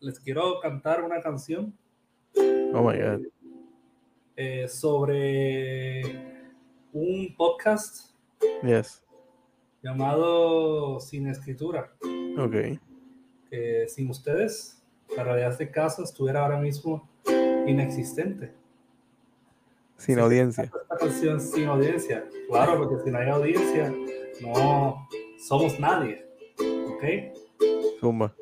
les quiero cantar una canción. Oh my God. Eh, sobre un podcast. Yes. Llamado Sin Escritura. Ok sin ustedes, la realidad de caso estuviera ahora mismo inexistente. Sin audiencia. Esta canción sin audiencia. Claro, porque si no hay audiencia, no somos nadie. ¿Ok? Zumba.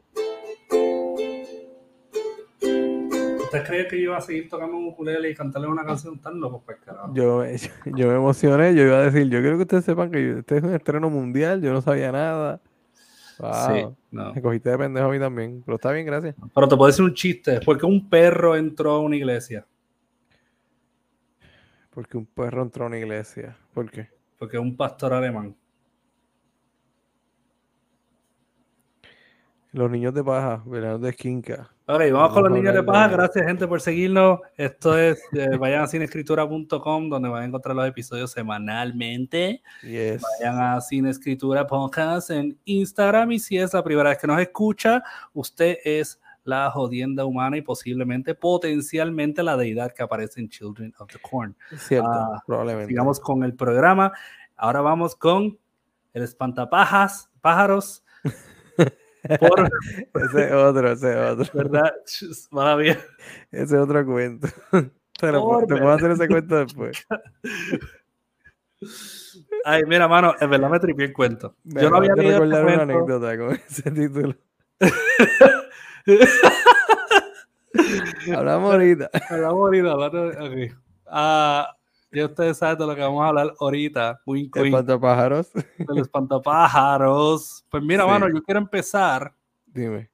¿Usted cree que yo iba a seguir tocando un ukulele y cantarle una canción tan loco? Pues carajo. Yo, *laughs* yo, me emocioné, yo iba a decir, yo quiero que ustedes sepan que este es un estreno mundial, yo no sabía nada. Sí, no. Me cogiste de pendejo a mí también. Pero está bien, gracias. Pero te puedo decir un chiste. ¿Por qué un perro entró a una iglesia? Porque un perro entró a una iglesia. ¿Por qué? Porque un pastor alemán. Los niños de paja, verano de esquinca. Ok, vamos, con los niños de paja. Gracias, gente, por seguirnos. Esto es eh, vayan a cinescritura.com, donde van a encontrar los episodios semanalmente. Vayan a Cinescritura Podcast en Instagram. Y si es la primera vez que nos escucha, usted es la jodienda humana y posiblemente, potencialmente, la deidad que aparece en Children of the Corn. Cierto, ah, probablemente. Sigamos con el programa. Ahora vamos con el espantapajas, pájaros. *laughs* ese otro, ese otro. ¿Verdad? Maravilla. Ese otro cuento. *laughs* Te, lo, te puedo hacer ese cuento después. *laughs* Ay, mira, mano, en verdad me tripié el cuento. Yo no había leído este recordar una anécdota con ese título. Hablamos ahorita. Hablamos ahorita. Okay. Ah, ya ustedes saben de lo que vamos a hablar ahorita. El espantapájaros. El espantapájaros. Pues mira, mano, yo quiero empezar. Dime.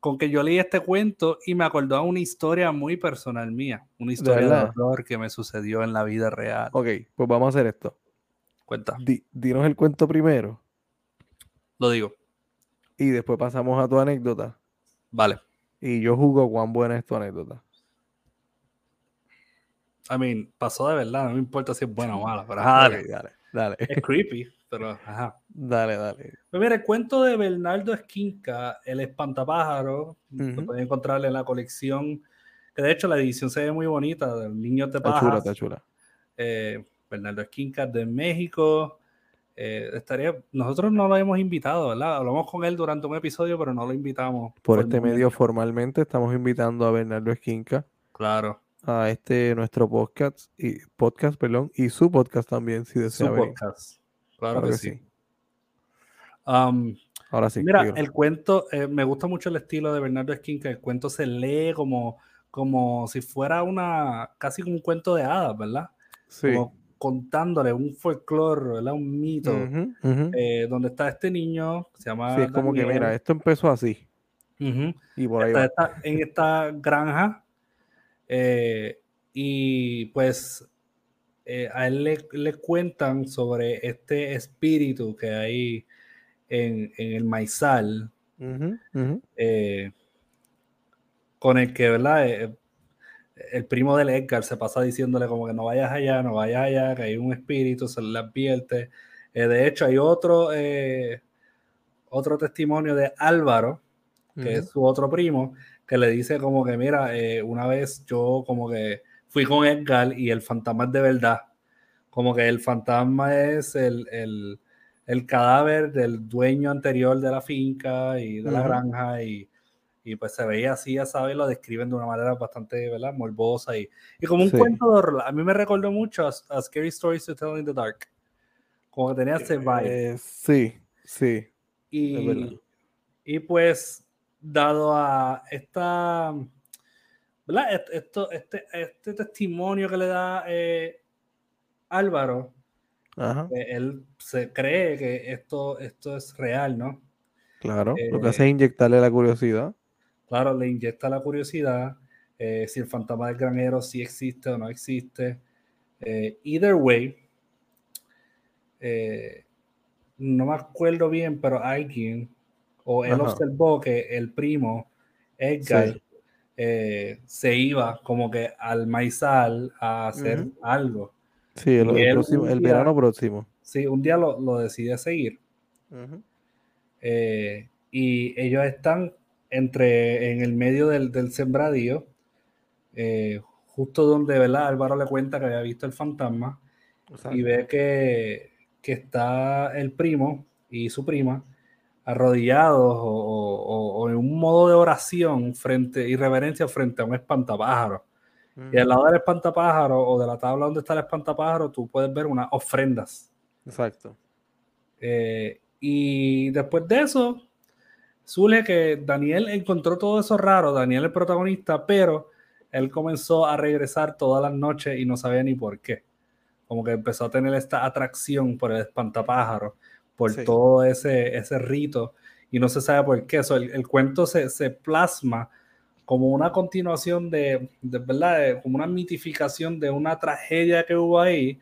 Con que yo leí este cuento y me acordó a una historia muy personal mía. Una historia de, horror que me sucedió en la vida real. Ok, pues vamos a hacer esto. Cuenta. dinos el cuento primero. Lo digo. Y después pasamos a tu anécdota. Vale. Y yo juzgo cuán buena es tu anécdota. I mean, pasó de verdad, no me importa si es buena o mala, pero dale. dale, dale. Es creepy, pero ajá. Dale, dale. Pues mira, el cuento de Bernardo Esquinca, El Espantapájaro, lo pueden encontrar en la colección, que de hecho la edición se ve muy bonita, del Niños de Pájaro. chula, está chula. Eh, Bernardo Esquinca de México. Eh, estaría, nosotros no lo hemos invitado, ¿verdad? Hablamos con él durante un episodio, pero no lo invitamos. Por, este medio formalmente estamos invitando a Bernardo Esquinca. Claro a este nuestro podcast y podcast, perdón, y su podcast también, si desea. Su podcast. Claro, que, sí. Um, Ahora sí. Mira, el cuento, eh, me gusta mucho el estilo de Bernardo Skin, que el cuento se lee como, como si fuera una, casi como un cuento de hadas, ¿verdad? Sí. contándole un folclore, un mito, eh, donde está este niño, se llama... Sí, es como que, mira, esto empezó así. Y por ahí está, en esta granja, eh, y pues eh, a él le, cuentan sobre este espíritu que hay en, el maizal, con el que, ¿verdad? el primo del Edgar se pasa diciéndole como que no vayas allá, no vayas allá, que hay un espíritu, se le advierte. Eh, de hecho, hay otro, eh, otro testimonio de Álvaro, que es su otro primo, que le dice como que, mira, eh, una vez yo como que fui con Edgar y el fantasma es de verdad. Como que el fantasma es el, el, cadáver del dueño anterior de la finca y de la granja y y pues se veía así, ya sabes, lo describen de una manera bastante, ¿verdad? Morbosa y, y como un cuento de horror. A mí me recordó mucho a, Scary Stories to Tell in the Dark. Como que tenía ese vibe. Eh, sí, sí. Y, y pues, dado a esta, ¿verdad? Esto, este, este testimonio que le da eh, Álvaro, eh, él se cree que esto, esto es real, ¿no? Claro, lo que hace es inyectarle la curiosidad. Claro, le inyecta la curiosidad eh, si el fantasma del granero sí existe o no existe. Eh, either way, eh, no me acuerdo bien, pero alguien o él observó que el primo Edgar se iba como que al maizal a hacer algo. Sí, el, verano próximo. Sí, un día lo, lo decide seguir. y ellos están entre en el medio del, del sembradío, eh, justo donde ¿verdad? Álvaro le cuenta que había visto el fantasma y ve que, que, está el primo y su prima arrodillados o, o, en un modo de oración frente y reverencia frente a un espantapájaro. Y al lado del espantapájaro o de la tabla donde está el espantapájaro, tú puedes ver unas ofrendas. Exacto. Eh, y después de eso, Zule que Daniel encontró todo eso raro, Daniel el protagonista, pero él comenzó a regresar todas las noches y no sabía ni por qué. Como que empezó a tener esta atracción por el espantapájaro, por todo ese, ese rito, y no se sabe por qué. Eso, el, cuento se, se, plasma como una continuación de, de ¿verdad? como una mitificación de una tragedia que hubo ahí,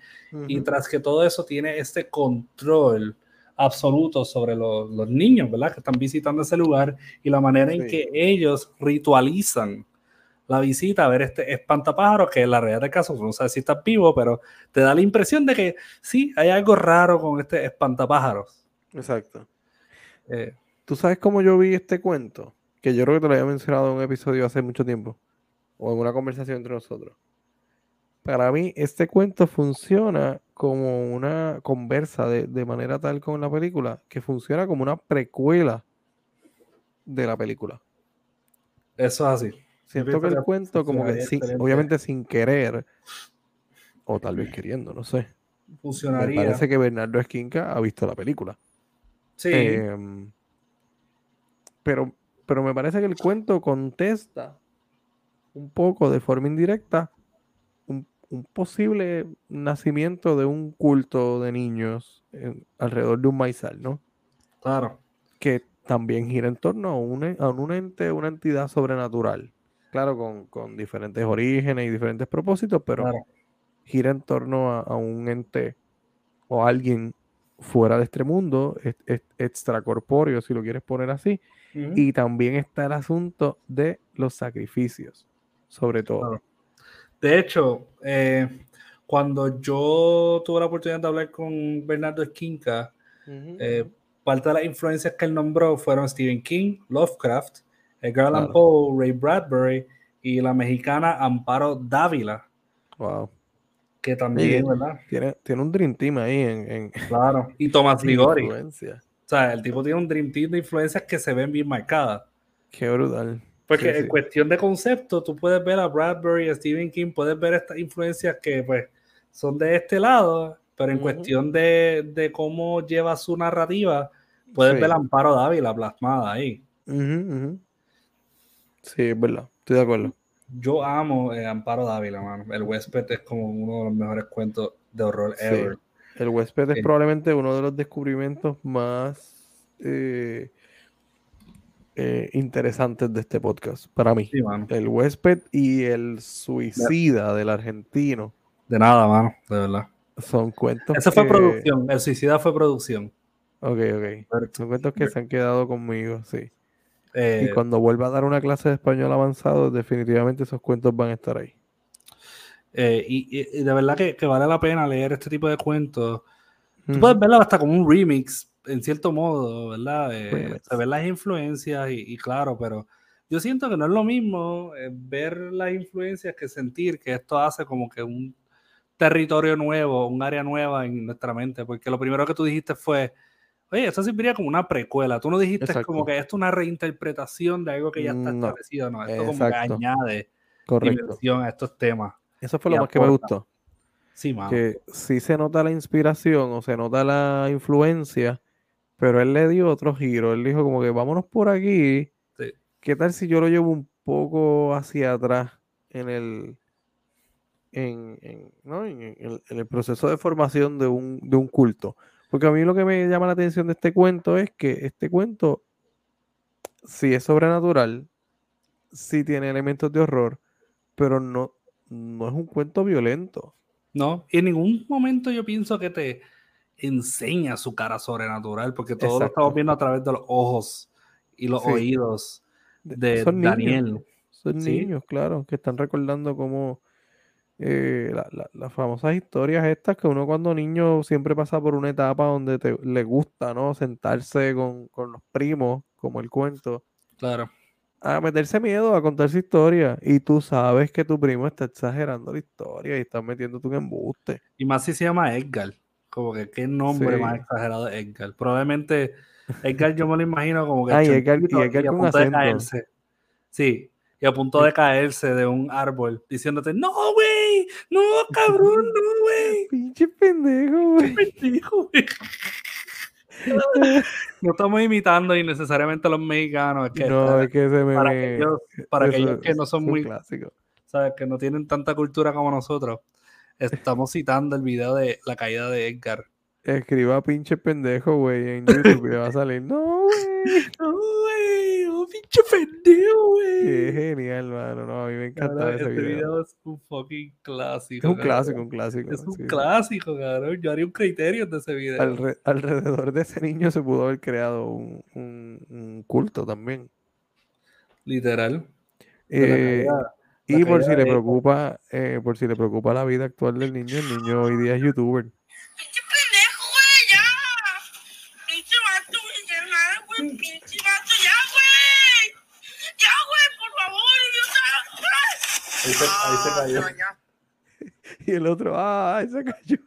y tras que todo eso tiene este control absoluto sobre los, niños, ¿verdad? Que están visitando ese lugar y la manera en que ellos ritualizan la visita a ver este espantapájaro, que en la realidad de caso, no sabes si está vivo, pero te da la impresión de que sí, hay algo raro con este espantapájaros. Exacto. Eh, ¿Tú sabes cómo yo vi este cuento? Que yo creo que te lo había mencionado en un episodio hace mucho tiempo, o en una conversación entre nosotros. Para mí, este cuento funciona como una conversa de, manera tal con la película, que funciona como una precuela de la película. Eso es así. Siento que el cuento, como que obviamente sin querer, o tal vez queriendo, no sé. Funcionaría. Me parece que Bernardo Esquinca ha visto la película. Sí. Em, pero, pero me parece que el cuento contesta un poco de forma indirecta un posible nacimiento de un culto de niños alrededor de un maizal, ¿no? Claro. Que también gira en torno a un, a un ente, una entidad sobrenatural. Claro, con, diferentes orígenes y diferentes propósitos, pero gira en torno a, un ente o alguien fuera de este mundo, extracorpóreo, si lo quieres poner así. Y también está el asunto de los sacrificios, sobre todo. De hecho, eh, cuando yo tuve la oportunidad de hablar con Bernardo Esquinca, eh, parte de las influencias que él nombró fueron Stephen King, Lovecraft, Edgar Allan Poe, Ray Bradbury y la mexicana Amparo Dávila. Wow. Que también, ¿verdad? Tiene, tiene, un Dream Team ahí en. Claro. *laughs* Y Tomás Ligori. O sea, el tipo tiene un Dream Team de influencias que se ven bien marcadas. Qué brutal. Porque en cuestión de concepto, tú puedes ver a Bradbury, a Stephen King, puedes ver estas influencias que pues son de este lado, pero en cuestión de, de, cómo lleva su narrativa, puedes ver Amparo Dávila plasmada ahí. Sí, es verdad, estoy de acuerdo. Yo amo eh, Amparo Dávila, mano. El huésped es como uno de los mejores cuentos de horror ever. El huésped es probablemente uno de los descubrimientos más eh, eh, interesantes de este podcast, para mí. el huésped y el suicida del argentino. De nada, mano, de verdad. Son cuentos. Esa fue producción, el suicida fue producción. Ok, ok. Son cuentos que se han quedado conmigo, sí. Y eh, cuando vuelva a dar una clase de español avanzado, definitivamente esos cuentos van a estar ahí. Eh, y, de verdad que, vale la pena leer este tipo de cuentos. Tú puedes verlo hasta como un remix, en cierto modo, ¿verdad? Eh, se ven las influencias y, claro, pero yo siento que no es lo mismo eh, ver las influencias que sentir que esto hace como que un territorio nuevo, un área nueva en nuestra mente, porque lo primero que tú dijiste fue, oye, esto serviría como una precuela, tú no dijiste como que esto es una reinterpretación de algo que ya está establecido, no, esto como que añade dimensión a estos temas. Eso fue lo más que me gustó. Sí, Que sí se nota la inspiración o se nota la influencia, pero él le dio otro giro. Él dijo como que vámonos por aquí. ¿Qué tal si yo lo llevo un poco hacia atrás en el, en, el proceso de formación de un, de un culto? Porque a mí lo que me llama la atención de este cuento es que este cuento, si es sobrenatural, sí tiene elementos de horror, pero no, no es un cuento violento. No, y en ningún momento yo pienso que te enseña su cara sobrenatural, porque todo lo estamos viendo a través de los ojos y los oídos de Daniel. son niños, claro, que están recordando cómo eh, las famosas historias estas que uno cuando niño siempre pasa por una etapa donde te, le gusta, ¿no? Sentarse con, con los primos, como el cuento. Claro a meterse miedo a contar su historia. Y tú sabes que tu primo está exagerando la historia y está metiéndote un embuste. Y más si se llama Edgar. Como que qué nombre más exagerado es Edgar. Probablemente Edgar yo me lo imagino como que. Ay, Edgar, y Edgar con acento. Sí. Y a punto de caerse de un árbol diciéndote, no, güey, no, *laughs* cabrón, no, güey. Pinche pendejo, güey. Pendejo, güey no estamos imitando innecesariamente a los mexicanos. que no, es que se me... Para aquellos, para aquellos que no son muy clásicos. ¿sabes? Que no tienen tanta cultura como nosotros. Estamos *laughs* citando el video de la caída de Edgar. Escriba pinche pendejo, güey, en YouTube y va a salir. No, güey. *laughs* No, güey. Pinche pendejo, güey. Qué genial, mano. No, a mí me encanta ese este video. es un fucking clásico. Es un clásico, un clásico. Es un clásico, cabrón. Yo haría un criterio de ese video. alrededor de ese niño se pudo haber creado un, un, culto también. Literal. Eh, y por si le preocupa, eh, por si le preocupa la vida actual del niño, el niño hoy día es youtuber. Ahí se, cayó. *laughs* Y el otro, ah, ahí se cayó.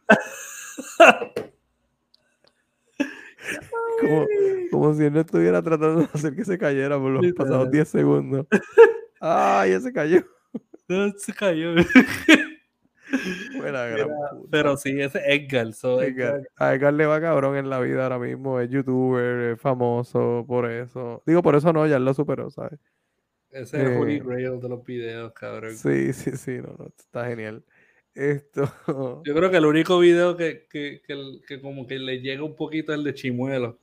*laughs* como, como, si él no estuviera tratando de hacer que se cayera por los pasados 10 segundos. *laughs* Ah, ya se cayó. No, se cayó. pero, sí, ese Edgar, Edgar. A Edgar le va cabrón en la vida ahora mismo. Es youtuber, es famoso por eso. Digo, por eso no, ya lo superó, ¿sabes? Ese es el Holy eh, Grail de los videos, cabrón. Sí, sí, sí, no, no, está genial. Esto. *laughs* Yo creo que el único video que, que, que, como que le llega un poquito es el de Chimuelo.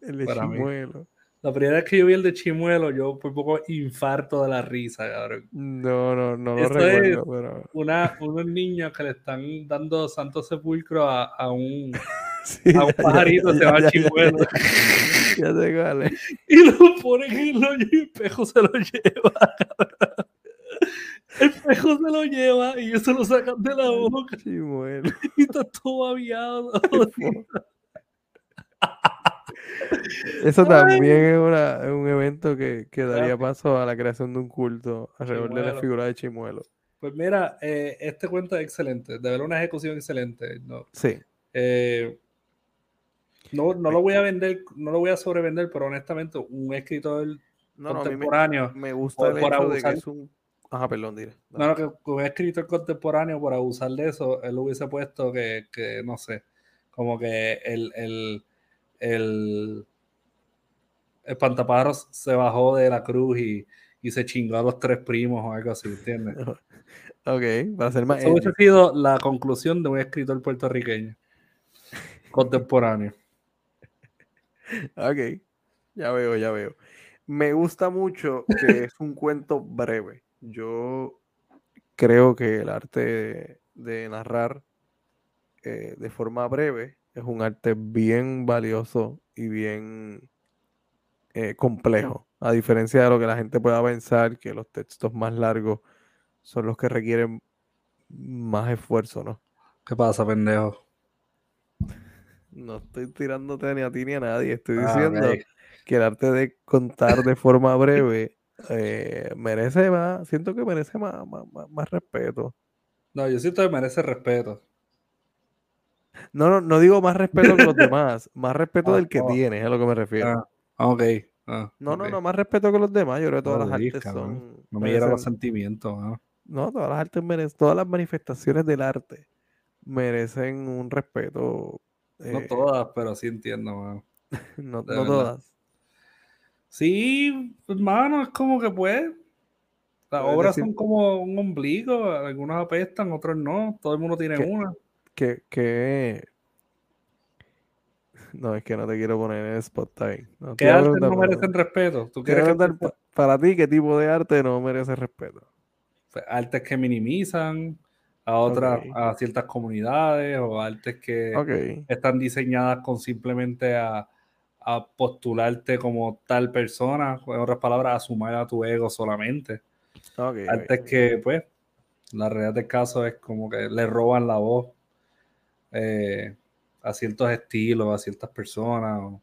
El de Chimuelo. La primera vez que yo vi el de Chimuelo, yo por poco infarto de la risa, cabrón. No, no, no lo recuerdo, pero... Una, unos niños que le están dando santo sepulcro a, a un, *laughs* a un pajarito, se llama Chimuelo. ya te vale. *laughs* Y lo ponen en el hoyo y el pejo se lo lleva, El pejo se lo lleva y eso lo sacan de la boca. Chimuelo. *laughs* Y está todo aviado. Eso también es, un evento que, que, daría paso a la creación de un culto alrededor de la figura de Chimuelo. Pues mira, eh, este cuento es excelente, de verdad una ejecución excelente. ¿no? Sí. Eh, no, no lo voy a vender, no lo voy a sobrevender, pero honestamente, un escritor contemporáneo. me, gusta el hecho de que es un. Ajá, perdón, dile. No, no, que un escritor contemporáneo, por abusar de eso, él hubiese puesto que, que no sé, como que el, el el espantapájaros se bajó de la cruz y, y se chingó a los tres primos o algo así, ¿entiendes? *laughs* ok, va a ser más. Eso hubiese sido la conclusión de un escritor puertorriqueño *laughs* contemporáneo. Ok, ya veo, ya veo. Me gusta mucho que es un cuento breve. Yo creo que el arte de, narrar eh, de forma breve es un arte bien valioso y bien eh, complejo, a diferencia de lo que la gente pueda pensar, que los textos más largos son los que requieren más esfuerzo, ¿no? ¿Qué pasa, pendejo? No estoy tirándote ni a ti ni a nadie, estoy ah, diciendo que el arte de contar de forma breve eh, merece más, siento que merece más, más, respeto. No, yo siento que merece respeto. No, no, no digo más respeto que los *laughs* demás, más respeto ah, del que tiene, es a lo que me refiero. Ah, ok. no, no, no, más respeto que los demás. Yo creo que todas las artes son. No me llegan los sentimientos. No, todas las artes merecen, todas las manifestaciones del arte merecen un respeto. No eh, todas, pero sí entiendo, *laughs* no, no todas. Sí, hermano, es como que pues. Las obras son como un ombligo, algunos apestan, otros no, todo el mundo tiene una. Que, que *laughs* no, es que no te quiero poner en el spot time. No, ¿Qué arte no merecen respeto? ¿Tú quieres para ti qué tipo de arte no merece respeto? Pues, artes que minimizan a otras, a ciertas comunidades o artes que están diseñadas con simplemente a, a, postularte como tal persona, en otras palabras, a sumar a tu ego solamente. artes que, pues, la realidad del caso es como que le roban la voz. Eh, a ciertos estilos, a ciertas personas,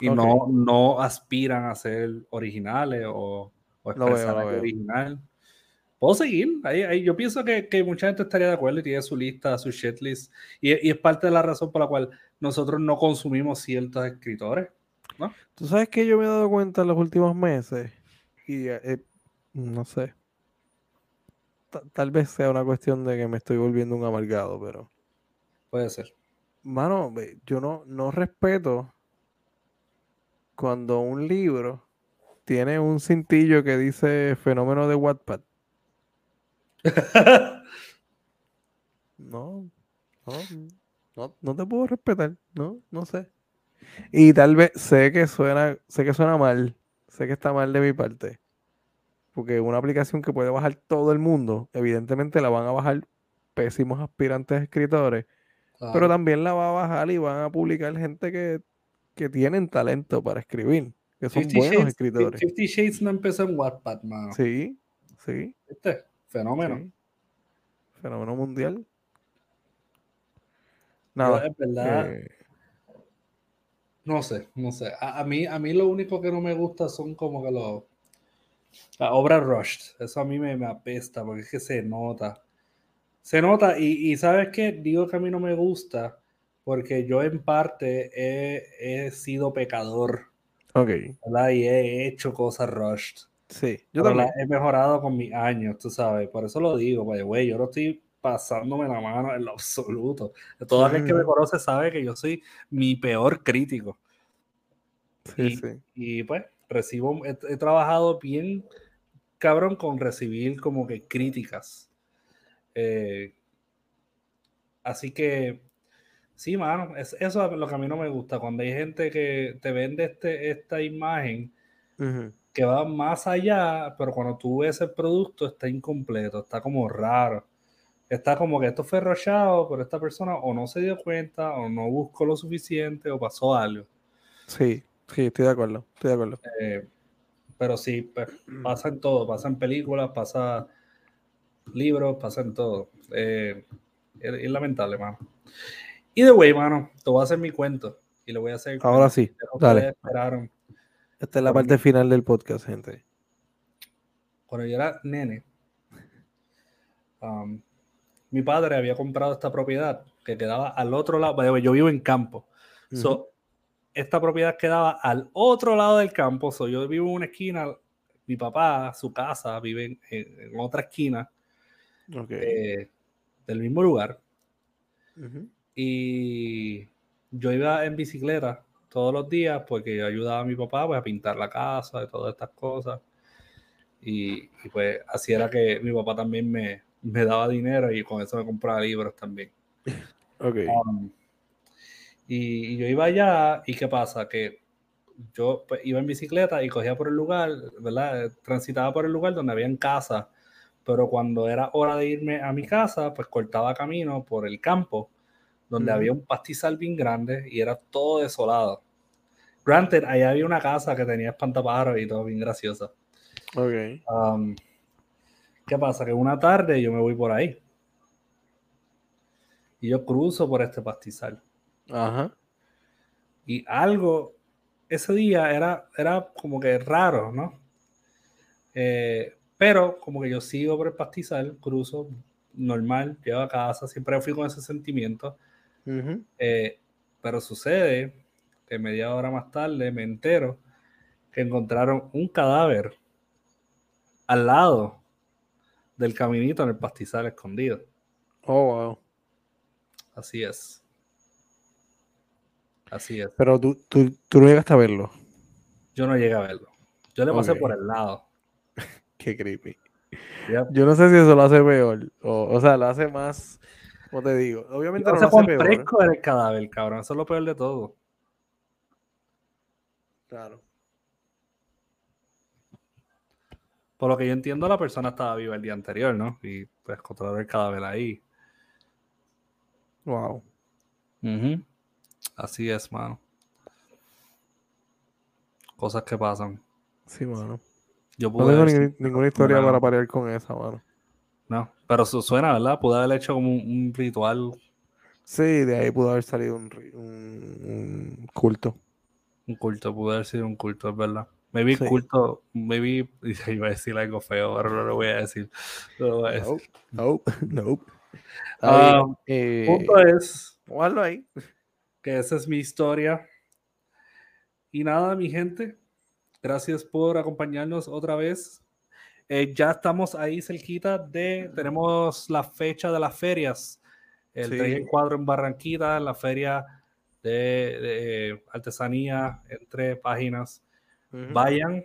y no, no aspiran a ser originales o, o expresar algo original. Puedo seguir, ahí, ahí yo pienso que, que, mucha gente estaría de acuerdo y tiene su lista, su shitlist, y, y es parte de la razón por la cual nosotros no consumimos ciertos escritores. ¿no? Tú sabes que yo me he dado cuenta en los últimos meses, y eh, no sé, tal vez sea una cuestión de que me estoy volviendo un amargado, pero... Puede ser mano, yo no, no respeto cuando un libro tiene un cintillo que dice fenómeno de Wattpad. *laughs* no, no, no, te puedo respetar, no, no sé. Y tal vez sé que suena, sé que suena mal, sé que está mal de mi parte. Porque una aplicación que puede bajar todo el mundo, evidentemente la van a bajar pésimos aspirantes escritores pero también la va a bajar y van a publicar gente que, que tienen talento para escribir, que son buenos escritores. Fifty Shades no empezó en Wattpad, mano. Sí, sí. Fenómeno. Fenómeno mundial. Nada. es verdad. Eh, no sé, no sé. A, mí, a mí lo único que no me gusta son como que los. La obra rushed. Eso a mí me, me apesta porque es que se nota. Se nota, y, sabes qué, digo que a mí no me gusta, porque yo en parte he, sido pecador. Ok. Y he hecho cosas rushed. Sí, yo también. he mejorado con mis años, tú sabes. Por eso lo digo, güey, yo no estoy pasándome la mano en lo absoluto. Todo aquel que me conoce sabe que yo soy mi peor crítico. Sí, y, sí. y pues, recibo, he, he trabajado bien cabrón con recibir como que críticas eh, así que, sí, mano, es, eso es lo que a mí no me gusta. Cuando hay gente que te vende este, esta imagen que va más allá, pero cuando tú ves el producto está incompleto, está como raro. Está como que esto fue rochado, pero esta persona o no se dio cuenta, o no buscó lo suficiente, o pasó algo. Sí, sí, estoy de acuerdo, estoy de acuerdo. Eh, pero sí, pues, *clears throat* pasa en todo, pasa en películas, pasa libros, pasan todo. Eh, es, lamentable, mano. Y de way, mano, te voy a hacer mi cuento. Y lo voy a hacer. Ahora sí, dale. Esta es la parte final del podcast, gente. Cuando yo era nene, um, mi padre había comprado esta propiedad que quedaba al otro lado. Yo vivo en campo. esta propiedad quedaba al otro lado del campo. yo vivo en una esquina. Mi papá, su casa, vive en otra esquina eh, del mismo lugar. Y yo iba en bicicleta todos los días porque yo ayudaba a mi papá pues, a pintar la casa y todas estas cosas. Y, pues así era que mi papá también me, me, daba dinero y con eso me compraba libros también. *laughs* Ok. Um, y, yo iba allá y ¿qué pasa? Que yo pues, iba en bicicleta y cogía por el lugar, ¿verdad? Transitaba por el lugar donde había casa pero cuando era hora de irme a mi casa, pues cortaba camino por el campo, donde había un pastizal bien grande y era todo desolado. Granted, allá había una casa que tenía espantapájaros y todo bien graciosa. Ok. Um, ¿Qué pasa? Que una tarde yo me voy por ahí. Y yo cruzo por este pastizal. Ajá. Y algo, ese día era, era como que raro, ¿no? Eh, pero como que yo sigo por el pastizal, cruzo normal, llego a casa, siempre fui con ese sentimiento. Eh, pero sucede que media hora más tarde me entero que encontraron un cadáver al lado del caminito en el pastizal escondido. Oh, wow. Así es. Así es. Pero tú, tú, tú no llegaste a verlo. Yo no llegué a verlo. Yo le pasé por el lado. *laughs* Qué creepy. Yo no sé si eso lo hace peor. O, o sea, lo hace más. ¿Cómo te digo? Obviamente no, lo hace peor. fresco el cadáver, cabrón. Eso es lo peor de todo. Claro. Por lo que yo entiendo, la persona estaba viva el día anterior, ¿no? Y pues encontraron el cadáver ahí. Wow. Así es, mano. Cosas que pasan. Sí, mano no tengo ninguna historia para parar con esa, mano. No, pero eso suena, ¿verdad? Pudo haber hecho como un, ritual. Sí, de ahí pudo haber salido un, un, culto. Un culto, pudo haber sido un culto, es verdad. Maybe sí. culto, maybe *laughs* iba a decir algo feo, pero no lo voy a decir. No lo voy a decir. No, no, no. eh, punto es. ahí. Que esa es mi historia. Y nada, mi gente, Gracias por acompañarnos otra vez. Eh, ya estamos ahí cerquita de, tenemos la fecha de las ferias, el sí. 3 y cuadro en Barranquita, la feria de, artesanía entre páginas. Vayan,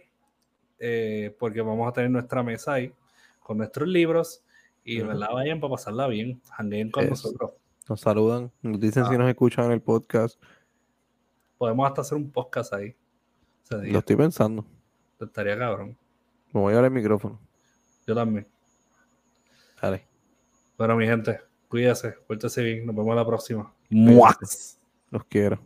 eh, porque vamos a tener nuestra mesa ahí con nuestros libros y verdad vayan para pasarla bien, jangueen con nosotros. Nos saludan, nos dicen si ah. nos escuchan en el podcast. Podemos hasta hacer un podcast ahí. Lo estoy pensando. Estaría cabrón. Me voy a llevar el micrófono. Yo también. Dale. Bueno, mi gente, cuídese, cuéntese bien. Nos vemos la próxima. Los quiero.